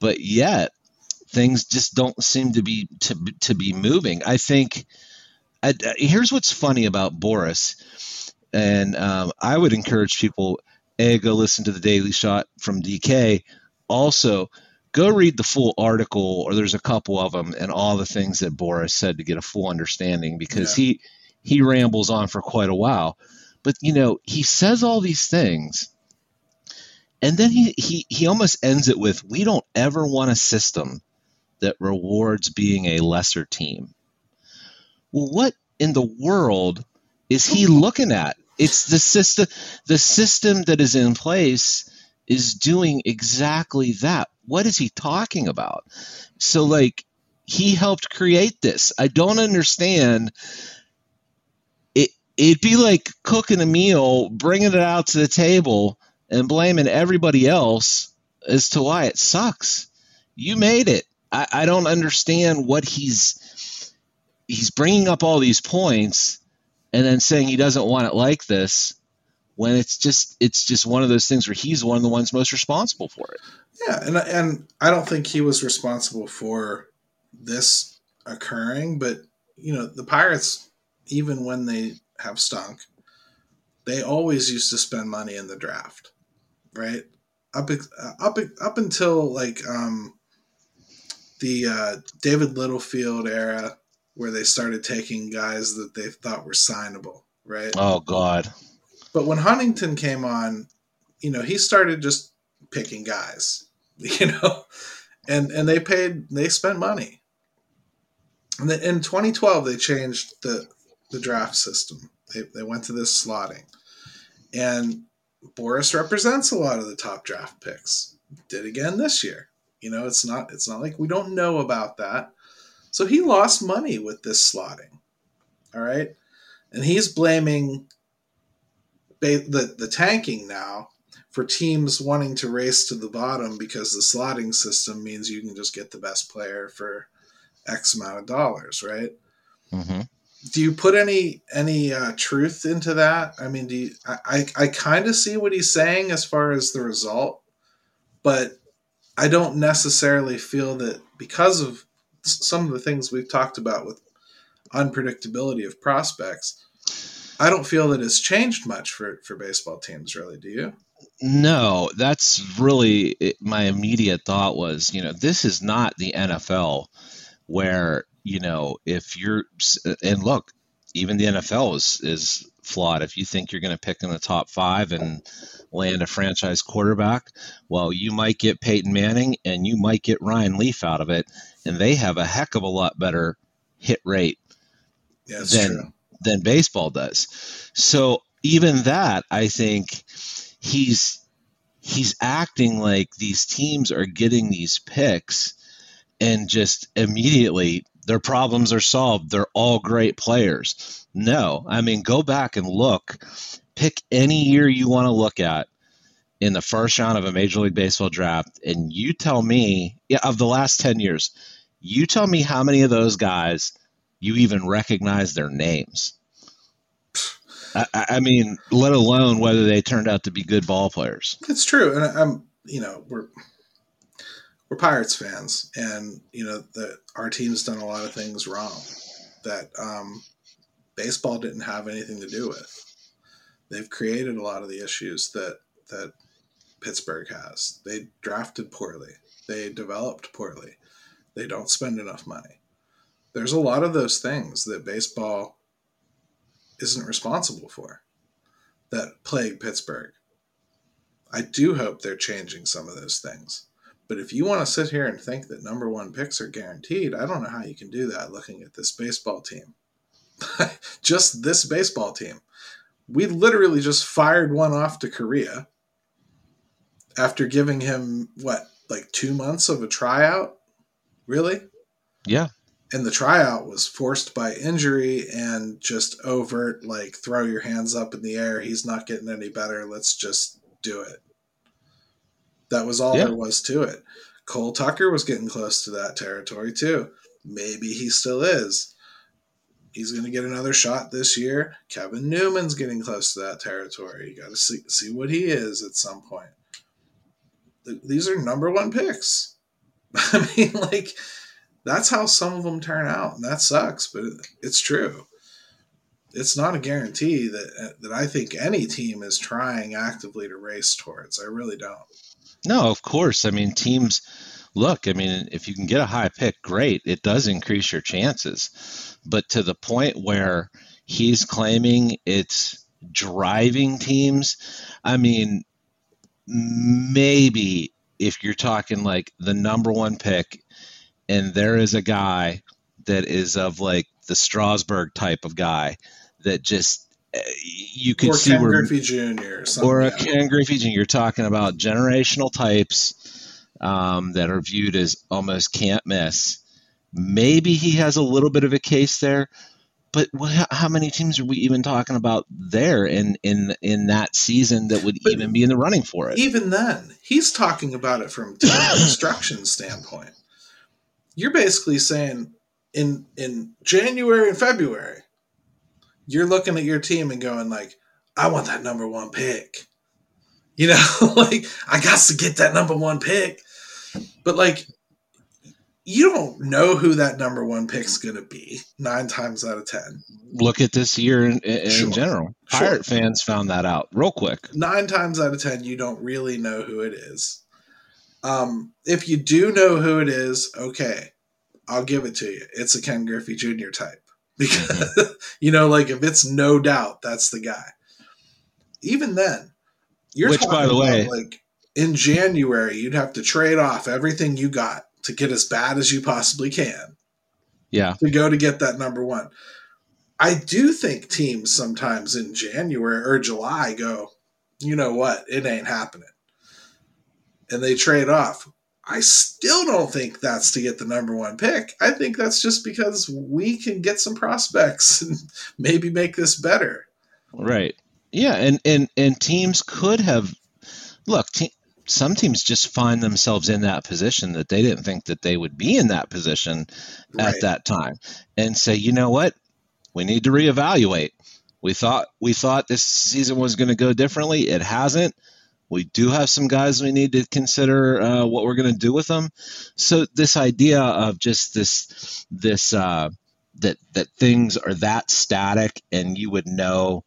[SPEAKER 2] but yet things just don't seem to be to to be moving. I think. I, here's what's funny about Boras And um, I would encourage people a go listen to the Daily Shot from DK. Also, go read the full article, or there's a couple of them, and all the things that Boras said to get a full understanding because yeah. he he rambles on for quite a while. But you know, he says all these things, and then he he he almost ends it with, "We don't ever want a system that rewards being a lesser team." Well, what in the world is he looking at? It's the system the system that is in place is doing exactly that. What is he talking about? So like he helped create this. I don't understand it it'd be like cooking a meal, bringing it out to the table and blaming everybody else as to why it sucks. You made it. I, I don't understand what he's he's bringing up all these points and then saying he doesn't want it like this when it's just it's just one of those things where he's one of the ones most responsible for it.
[SPEAKER 1] Yeah, and and I don't think he was responsible for this occurring, but you know, the Pirates even when they have stunk, they always used to spend money in the draft, right? Up up up until like um the uh, David Littlefield era where they started taking guys that they thought were signable, right?
[SPEAKER 2] Oh God.
[SPEAKER 1] But when Huntington came on, you know, he started just picking guys, you know, and and they paid, they spent money. And then in 2012, they changed the the draft system. They they went to this slotting, and Boras represents a lot of the top draft picks. Did again this year. You know, it's not it's not like we don't know about that. So he lost money with this slotting. All right. And he's blaming the, the tanking now for teams wanting to race to the bottom because the slotting system means you can just get the best player for X amount of dollars, right? Mm-hmm. Do you put any any uh, truth into that? I mean, do you, I I, I kind of see what he's saying as far as the result, but I don't necessarily feel that because of some of the things we've talked about with unpredictability of prospects I don't feel that it's changed much for for baseball teams, really. Do you?
[SPEAKER 2] No, that's really my immediate thought was, you know, this is not the NFL where, you know, if you're and look, even the NFL is is flawed. If you think you're going to pick in the top 5 and land a franchise quarterback, well, you might get Peyton Manning and you might get Ryan Leaf out of it, and they have a heck of a lot better hit rate
[SPEAKER 1] yeah, than true
[SPEAKER 2] than baseball does. So even that, I think he's he's acting like these teams are getting these picks and just immediately their problems are solved. They're all great players. No, I mean go back and look. Pick any year you want to look at in the first round of a Major League Baseball draft, and you tell me, yeah, of the last 10 years, you tell me how many of those guys you even recognize their names. I, I, mean, let alone whether they turned out to be good ball players.
[SPEAKER 1] It's true, and I'm, you know, we're we're Pirates fans, and you know that our team's done a lot of things wrong that um, baseball didn't have anything to do with. They've created a lot of the issues that that Pittsburgh has. They drafted poorly. They developed poorly. They don't spend enough money there's a lot of those things that baseball isn't responsible for that plague Pittsburgh. I do hope they're changing some of those things. But if you want to sit here and think that number one picks are guaranteed, I don't know how you can do that looking at this baseball team. just this baseball team. We literally just fired one off to Korea after giving him, what, like two months of a tryout? Really?
[SPEAKER 2] Yeah
[SPEAKER 1] and the tryout was forced by injury and just overt like throw your hands up in the air he's not getting any better let's just do it. That was all yeah. there was to it. Cole tucker was getting close to that territory too. Maybe he still is. He's going to get another shot this year. Kevin newman's getting close to that territory. You got to see, see what he is at some point. These are number one picks. I mean like that's how some of them turn out, and that sucks, but it's true. it's not a guarantee that uh, that I think any team is trying actively to race towards. I really don't.
[SPEAKER 2] No, of course. I mean, teams look. I mean, if you can get a high pick, great. It does increase your chances, but to the point where he's claiming it's driving teams. I mean, maybe if you're talking like the number one pick, and there is a guy that is of like the Strasburg type of guy that just eh, you could
[SPEAKER 1] or
[SPEAKER 2] see
[SPEAKER 1] Ken
[SPEAKER 2] where
[SPEAKER 1] Griffey Jr. Or,
[SPEAKER 2] a
[SPEAKER 1] yeah.
[SPEAKER 2] Ken Griffey Jr. You're talking about generational types um, that are viewed as almost can't miss. Maybe he has a little bit of a case there, but how many teams are we even talking about there in in in that season that would
[SPEAKER 1] But-
[SPEAKER 2] even be in the running for it?
[SPEAKER 1] Even then, he's talking about it from team construction standpoint. You're basically saying in in January and February, you're looking at your team and going like, I want that number one pick. You know, like I got to get that number one pick. But like you don't know who that number one pick's gonna be nine times out of ten.
[SPEAKER 2] Look at this year in, in,
[SPEAKER 1] Sure.
[SPEAKER 2] general.
[SPEAKER 1] Sure.
[SPEAKER 2] Pirate fans found that out real quick.
[SPEAKER 1] nine times out of ten, you don't really know who it is. Um, if you do know who it is, okay, I'll give it to you. It's a Ken Griffey Jr. type because you know, like if it's no doubt that's the guy. Even then, you're
[SPEAKER 2] Which, by
[SPEAKER 1] talking
[SPEAKER 2] the way-
[SPEAKER 1] like in January, you'd have to trade off everything you got to get as bad as you possibly can
[SPEAKER 2] Yeah,
[SPEAKER 1] to go to get that number one. I do think teams sometimes in January or July go, you know what, it ain't happening. And they trade off. I still don't think that's to get the number one pick. I think that's just because we can get some prospects and maybe make this better.
[SPEAKER 2] right. Yeah, and and and teams could have look. Te- some teams just find themselves in that position that they didn't think that they would be in that position
[SPEAKER 1] Right.
[SPEAKER 2] at that time, and say, you know what, we need to reevaluate. We thought we thought this season was going to go differently. It hasn't. We do have some guys we need to consider uh, what we're going to do with them. So this idea of just this this uh, that that things are that static and you would know,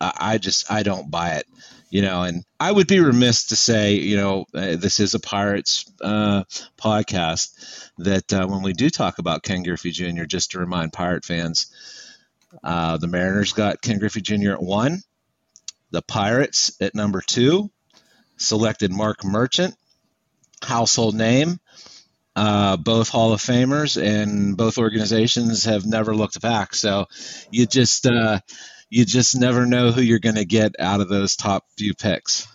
[SPEAKER 2] I I just I don't buy it. You know, and I would be remiss to say, you know, uh, this is a Pirates uh, podcast. That uh, when we do talk about Ken Griffey Jr., just to remind Pirate fans, uh, the Mariners got Ken Griffey Jr. at one, the Pirates at number two, selected Mark Merchant, household name, uh, both Hall of Famers, and both organizations have never looked back. So you just uh, you just never know who you're going to get out of those top few picks.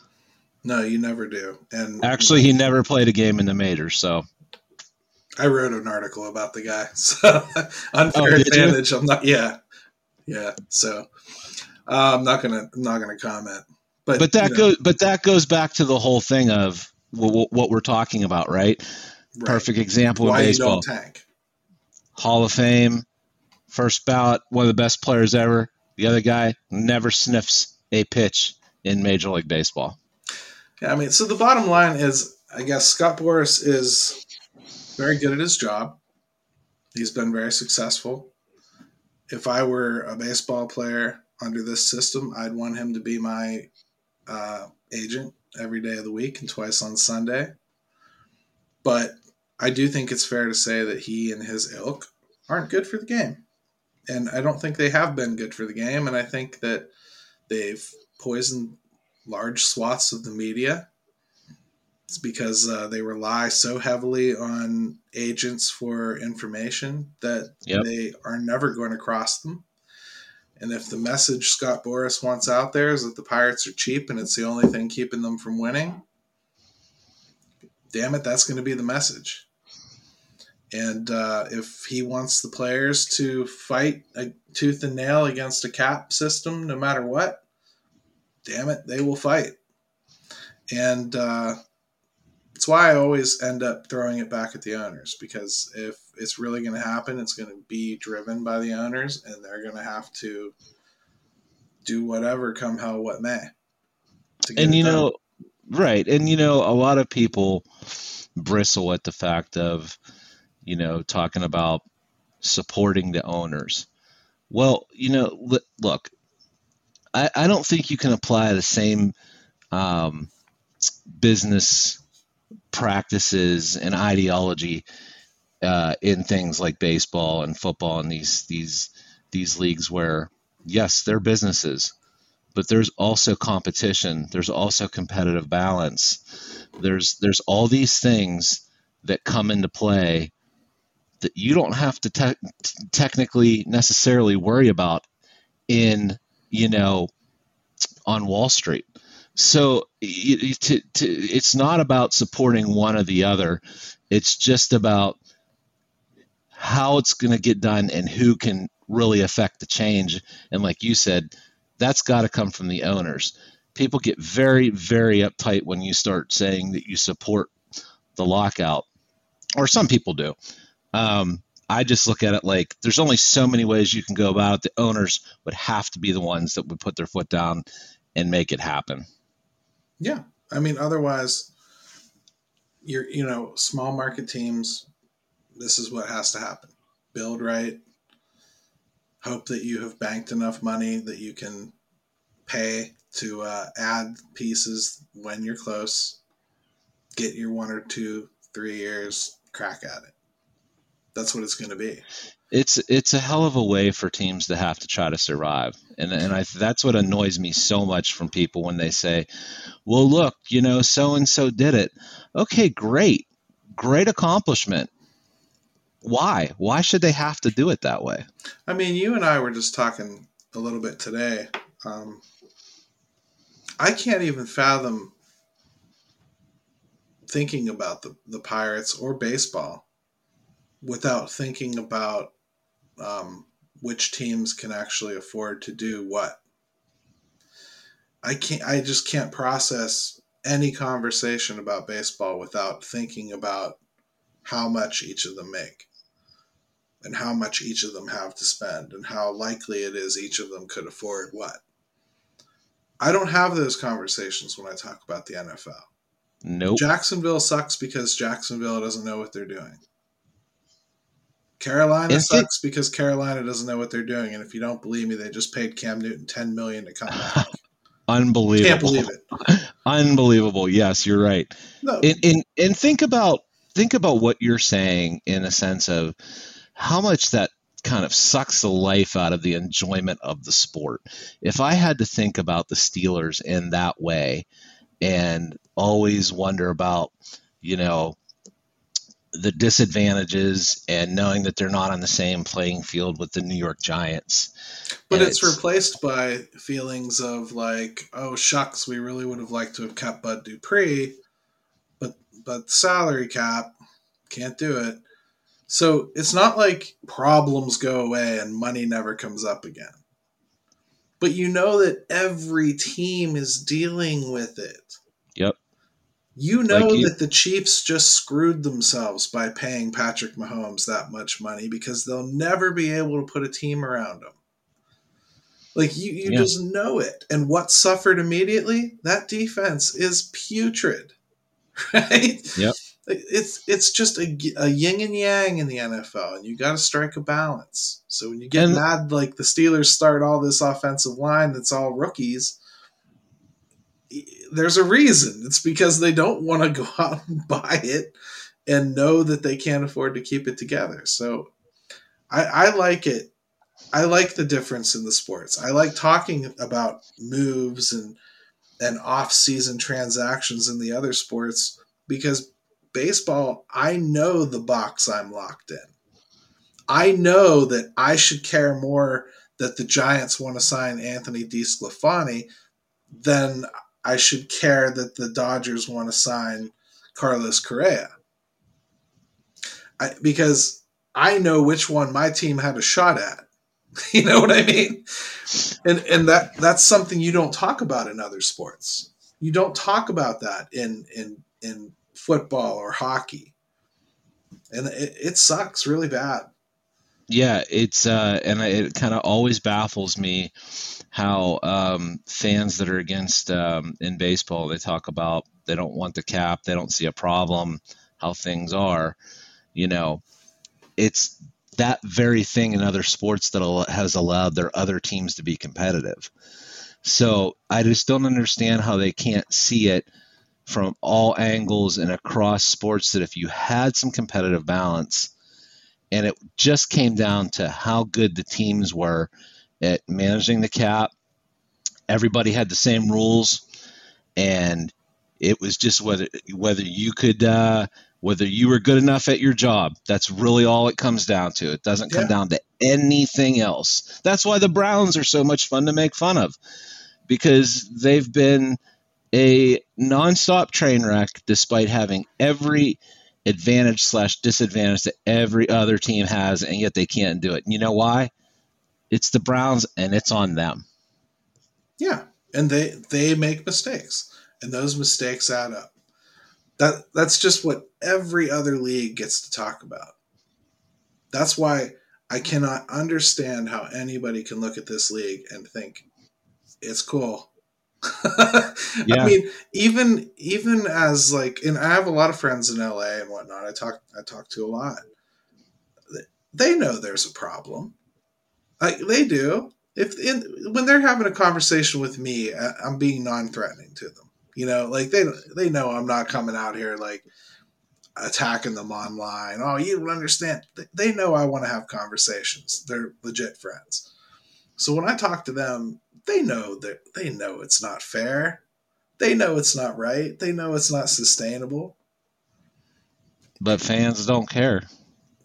[SPEAKER 1] No, you never do. And
[SPEAKER 2] Actually, he never played a game in the majors, so
[SPEAKER 1] I wrote an article about the guy. So unfair
[SPEAKER 2] Oh, did you?
[SPEAKER 1] advantage. I'm not. Yeah, yeah. So uh, I'm not gonna. I'm not gonna comment. But
[SPEAKER 2] but that
[SPEAKER 1] you know,
[SPEAKER 2] goes but that goes back to the whole thing of w- what we're talking about, right?
[SPEAKER 1] right.
[SPEAKER 2] Perfect example
[SPEAKER 1] Why
[SPEAKER 2] of baseball. Hall of Fame, first ballot, one of the best players ever. The other guy never sniffs a pitch in Major League Baseball.
[SPEAKER 1] Yeah, I mean, so the bottom line is, I guess Scott Boras is very good at his job. He's been very successful. If I were a baseball player under this system, I'd want him to be my uh, agent every day of the week and twice on Sunday. But I do think it's fair to say that he and his ilk aren't good for the game. And I don't think they have been good for the game. And I think that they've poisoned large swaths of the media. It's because uh, they rely so heavily on agents for information that
[SPEAKER 2] Yep.
[SPEAKER 1] they are never going to cross them. And if the message Scott Boras wants out there is that the Pirates are cheap and it's the only thing keeping them from winning, damn it, that's going to be the message. And uh, if he wants the players to fight a tooth and nail against a cap system, no matter what, damn it, they will fight. And uh, it's why I always end up throwing it back at the owners because if it's really going to happen, it's going to be driven by the owners, and they're going to have to do whatever, come hell what may.
[SPEAKER 2] And you
[SPEAKER 1] done.
[SPEAKER 2] know, right. And you know, a lot of people bristle at the fact of, you know, talking about supporting the owners. Well, you know, look, I, I don't think you can apply the same um, business practices and ideology uh, in things like baseball and football and these these these leagues where yes, they're businesses, but there's also competition. There's also competitive balance. There's there's all these things that come into play that you don't have to te- technically necessarily worry about in you know on Wall Street. So to, to, it's not about supporting one or the other. It's just about how it's going to get done and who can really affect the change. And like you said, that's got to come from the owners. People get very, very uptight when you start saying that you support the lockout, or some people do. Um, I just look at it like there's only so many ways you can go about it. The owners would have to be the ones that would put their foot down and make it happen.
[SPEAKER 1] Yeah. I mean, otherwise, you're, you know, small market teams, this is what has to happen build right, hope that you have banked enough money that you can pay to uh, add pieces when you're close, get your one or two, three years, crack at it. That's what it's going to be.
[SPEAKER 2] It's it's a hell of a way for teams to have to try to survive, and and I that's what annoys me so much from people when they say, "Well, look, you know, so and so did it." Okay, great, great accomplishment why? Why should they have to do it that way?
[SPEAKER 1] I mean, you and I were just talking a little bit today. Um, I can't even fathom thinking about the, the Pirates or baseball without thinking about um, which teams can actually afford to do what. I can't. I just can't process any conversation about baseball without thinking about how much each of them make and how much each of them have to spend and how likely it is each of them could afford what. I don't have those conversations when I talk about the NFL.
[SPEAKER 2] Nope.
[SPEAKER 1] Jacksonville sucks because Jacksonville doesn't know what they're doing. Carolina sucks because Carolina doesn't know what they're doing, and if you don't believe me, they just paid Cam Newton ten million to come back.
[SPEAKER 2] Unbelievable!
[SPEAKER 1] Can't believe it.
[SPEAKER 2] Unbelievable. Yes, you're right. No. And, and and think about think about what you're saying in a sense of how much that kind of sucks the life out of the enjoyment of the sport. If I had to think about the Steelers in that way and always wonder about, you know, the disadvantages and knowing that they're not on the same playing field with the New York Giants.
[SPEAKER 1] But it's, it's, replaced by feelings of like, oh shucks, we really would have liked to have kept Bud Dupree, but but salary cap can't do it. So it's not like problems go away and money never comes up again. But you know that every team is dealing with it.
[SPEAKER 2] Yep.
[SPEAKER 1] You know like you- that the Chiefs just screwed themselves by paying Patrick Mahomes that much money because they'll never be able to put a team around him. Like you, you yeah. just know it. And what suffered immediately? That defense is putrid. Right?
[SPEAKER 2] Yep
[SPEAKER 1] it's it's just a, a yin and yang in the NFL, and you got to strike a balance. So when you get and, mad, like the Steelers start all this offensive line that's all rookies, there's a reason. It's because they don't want to go out and buy it and know that they can't afford to keep it together. So I, I like it. I like the difference in the sports. I like talking about moves and and off season transactions in the other sports because baseball, I know the box I'm locked in. I know that I should care more that the Giants want to sign Anthony DeSclafani than I should care that the Dodgers want to sign Carlos Correa. I, because I know which one my team had a shot at. You know what I mean? And and that that's something you don't talk about in other sports. You don't talk about that in in in football or hockey, and it, it sucks really bad.
[SPEAKER 2] Yeah, it's uh, and it kind of always baffles me how um, fans that are against um, in baseball they talk about they don't want the cap, they don't see a problem, how things are. You know, it's that very thing in other sports that has allowed their other teams to be competitive. So I just don't understand how they can't see it from all angles and across sports that if you had some competitive balance and it just came down to how good the teams were at managing the cap, everybody had the same rules and it was just whether whether you could uh, whether you were good enough at your job. That's really all it comes down to. It doesn't come yeah. down to anything else. That's why the Browns are so much fun to make fun of because they've been a nonstop train wreck despite having every advantage slash disadvantage that every other team has, and yet they can't do it. And you know why? It's the Browns, and it's on them.
[SPEAKER 1] Yeah, and they they make mistakes, and those mistakes add up. That that's just what every other league gets to talk about. That's why I cannot understand how anybody can look at this league and think it's cool. yeah. I mean, even even as like, and I have a lot of friends in LA and whatnot. I talk I talk to a lot. They know there's a problem. Like they do. If in, when they're having a conversation with me, I'm being non-threatening to them. You know, like they they know I'm not coming out here like attacking them online. Oh, you don't understand. They know I want to have conversations. They're legit friends. So when I talk to them, they know that they know it's not fair. They know it's not right. They know it's not sustainable.
[SPEAKER 2] But fans don't care.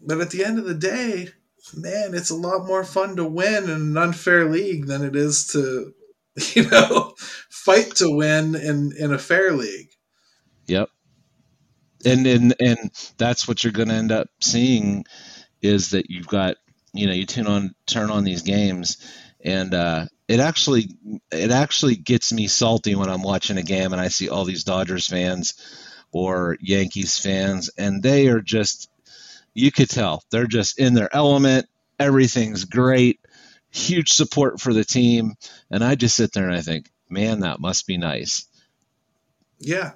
[SPEAKER 1] But at the end of the day, man, it's a lot more fun to win in an unfair league than it is to, you know, fight to win in in a fair league.
[SPEAKER 2] Yep. And and and that's what you're going to end up seeing is that you've got, you know, you tune on turn on these games and uh it actually it actually gets me salty when I'm watching a game and I see all these Dodgers fans or Yankees fans and they are just you could tell they're just in their element everything's great huge support for the team and I just sit there and I think man that must be nice.
[SPEAKER 1] Yeah.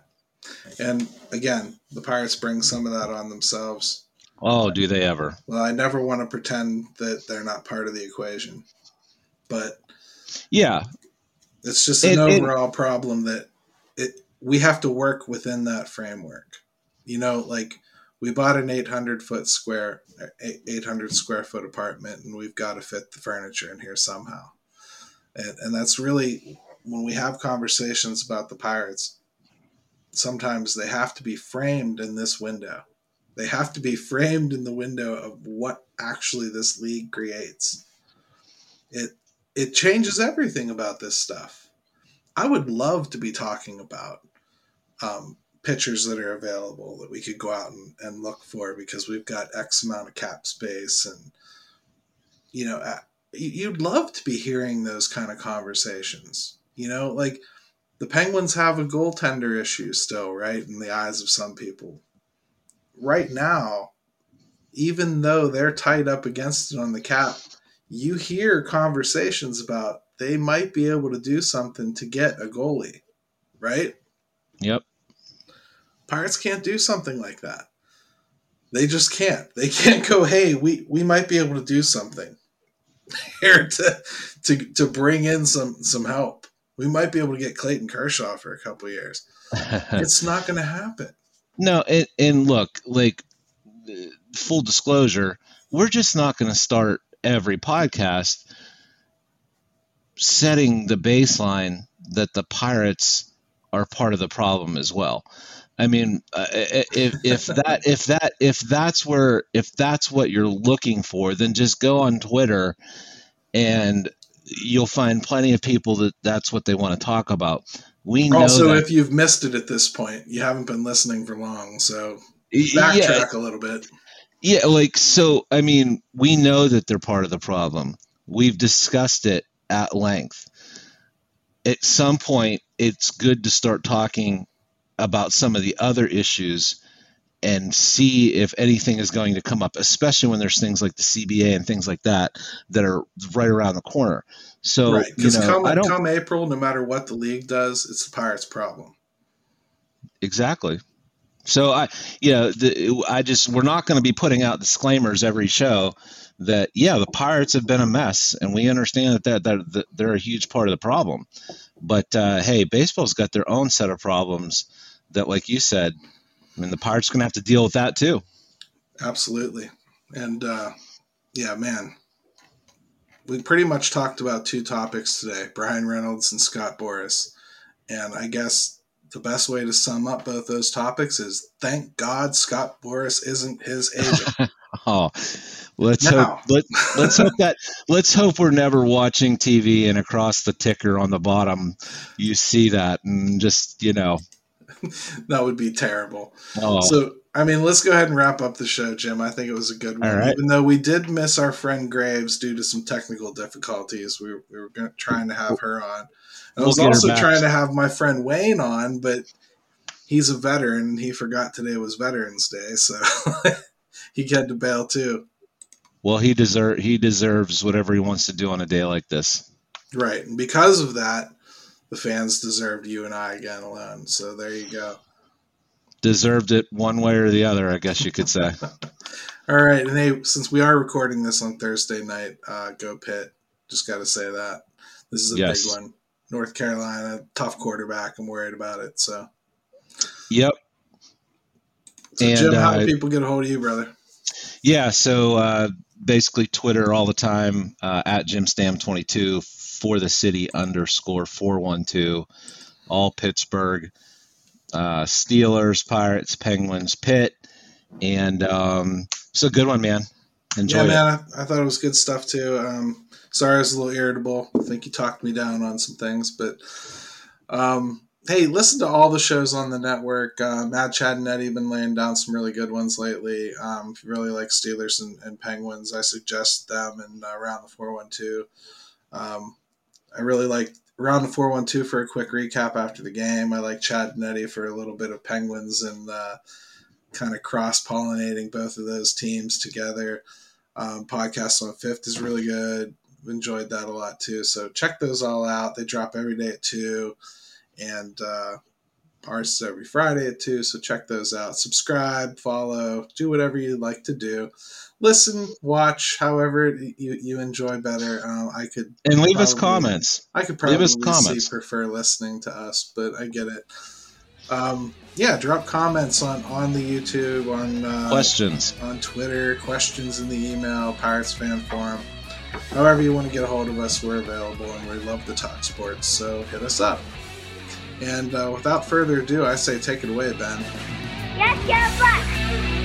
[SPEAKER 1] And again the Pirates bring some of that on themselves.
[SPEAKER 2] Oh do they ever?
[SPEAKER 1] Well I never want to pretend that they're not part of the equation but
[SPEAKER 2] yeah,
[SPEAKER 1] it's just an it, overall it, problem that it we have to work within that framework. You know, like we bought an 800 foot square 800 square foot apartment and we've got to fit the furniture in here somehow. And, and that's really when we have conversations about the pirates sometimes they have to be framed in this window. They have to be framed in the window of what actually this league creates. It it changes everything about this stuff. I would love to be talking about um, pitchers that are available that we could go out and, and look for because we've got X amount of cap space and you know uh, you'd love to be hearing those kind of conversations. You know, like the Penguins have a goaltender issue still, right? In the eyes of some people. Right now, even though they're tied up against it on the cap, you hear conversations about they might be able to do something to get a goalie, right?
[SPEAKER 2] Yep.
[SPEAKER 1] Pirates can't do something like that. They just can't. They can't go, "Hey, we we might be able to do something here to to to bring in some some help. We might be able to get Clayton Kershaw for a couple years." it's not going to happen.
[SPEAKER 2] No, and, and look, like full disclosure, we're just not going to start every podcast setting the baseline that the pirates are part of the problem as well. I mean, uh, if, if that if that if that's where if that's what you're looking for, then just go on Twitter, and you'll find plenty of people that that's what they want to talk about. We know
[SPEAKER 1] also
[SPEAKER 2] that,
[SPEAKER 1] if you've missed it at this point, you haven't been listening for long, so backtrack yeah, a little bit.
[SPEAKER 2] Yeah, like so I mean, we know that they're part of the problem. We've discussed it at length. At some point, it's good to start talking about some of the other issues and see if anything is going to come up, especially when there's things like the CBA and things like that that are right around the corner. So, right,
[SPEAKER 1] because you know, come, come April, no matter what the league does, it's the Pirates' problem.
[SPEAKER 2] Exactly. So I, you know, the, I just we're not going to be putting out disclaimers every show that yeah, the Pirates have been a mess, and we understand that that, that, that they're a huge part of the problem. But uh, hey, baseball's got their own set of problems that, like you said, I mean, the Pirates going to have to deal with that too.
[SPEAKER 1] Absolutely, and uh, yeah, man, we pretty much talked about two topics today: Bryan Reynolds and Scott Boras. and I guess the best way to sum up both those topics is thank God Scott Boras isn't his agent.
[SPEAKER 2] oh, let's now. hope let, let's hope that let's hope we're never watching TV and across the ticker on the bottom you see that and just you know
[SPEAKER 1] that would be terrible. Oh. So I mean, let's go ahead and wrap up the show, Jim. I think it was a good one. Right. Even though we did miss our friend Graves due to some technical difficulties, we, we were trying to have her on. I was also trying to have my friend Wayne on, but he's a veteran. He forgot today was Veterans Day, so he had to bail too.
[SPEAKER 2] Well, he deserve he deserves whatever he wants to do on a day like this.
[SPEAKER 1] Right, and because of that, the fans deserved you and I again alone. So there you go.
[SPEAKER 2] Deserved it one way or the other, I guess you could say.
[SPEAKER 1] All right, and hey, since we are recording this on Thursday night, uh, go Pitt. Just got to say that this is a yes. big one. North Carolina, tough quarterback. I'm worried about it. So.
[SPEAKER 2] Yep.
[SPEAKER 1] So and, Jim, how uh, do people get a hold of you, brother?
[SPEAKER 2] Yeah, so uh, basically Twitter all the time uh, at JimStam22 for the city underscore 412, all Pittsburgh, uh, Steelers, Pirates, Penguins, Pitt. And um, it's a good one, man. Enjoy yeah, man.
[SPEAKER 1] I, I, thought it was good stuff too. Um, sorry I was a little irritable. I think you talked me down on some things, but um, hey, listen to all the shows on the network. Uh, Matt, Chad, and Eddie have been laying down some really good ones lately. Um, if you really like Steelers and, and Penguins, I suggest them and uh, Around the 412. Um, I really like Around the 412 for a quick recap after the game. I like Chad and Eddie for a little bit of Penguins and uh, kind of cross pollinating both of those teams together. Um, podcast on Fifth is really good. Enjoyed that a lot too. So check those all out. They drop every day at 2 and uh, ours is every Friday at two. So check those out. Subscribe, follow, do whatever you'd like to do. Listen, watch, however you, you enjoy better. Um, I could
[SPEAKER 2] and leave probably, us comments.
[SPEAKER 1] I could probably leave us comments. prefer listening to us, but I get it. Um, yeah, drop comments on on the YouTube, on uh,
[SPEAKER 2] questions,
[SPEAKER 1] on Twitter, questions in the email, Pirates fan forum. However you want to get a hold of us, we're available, and we love to talk sports. So hit us up. And uh, without further ado, I say take it away, Ben.
[SPEAKER 3] Yes, yes,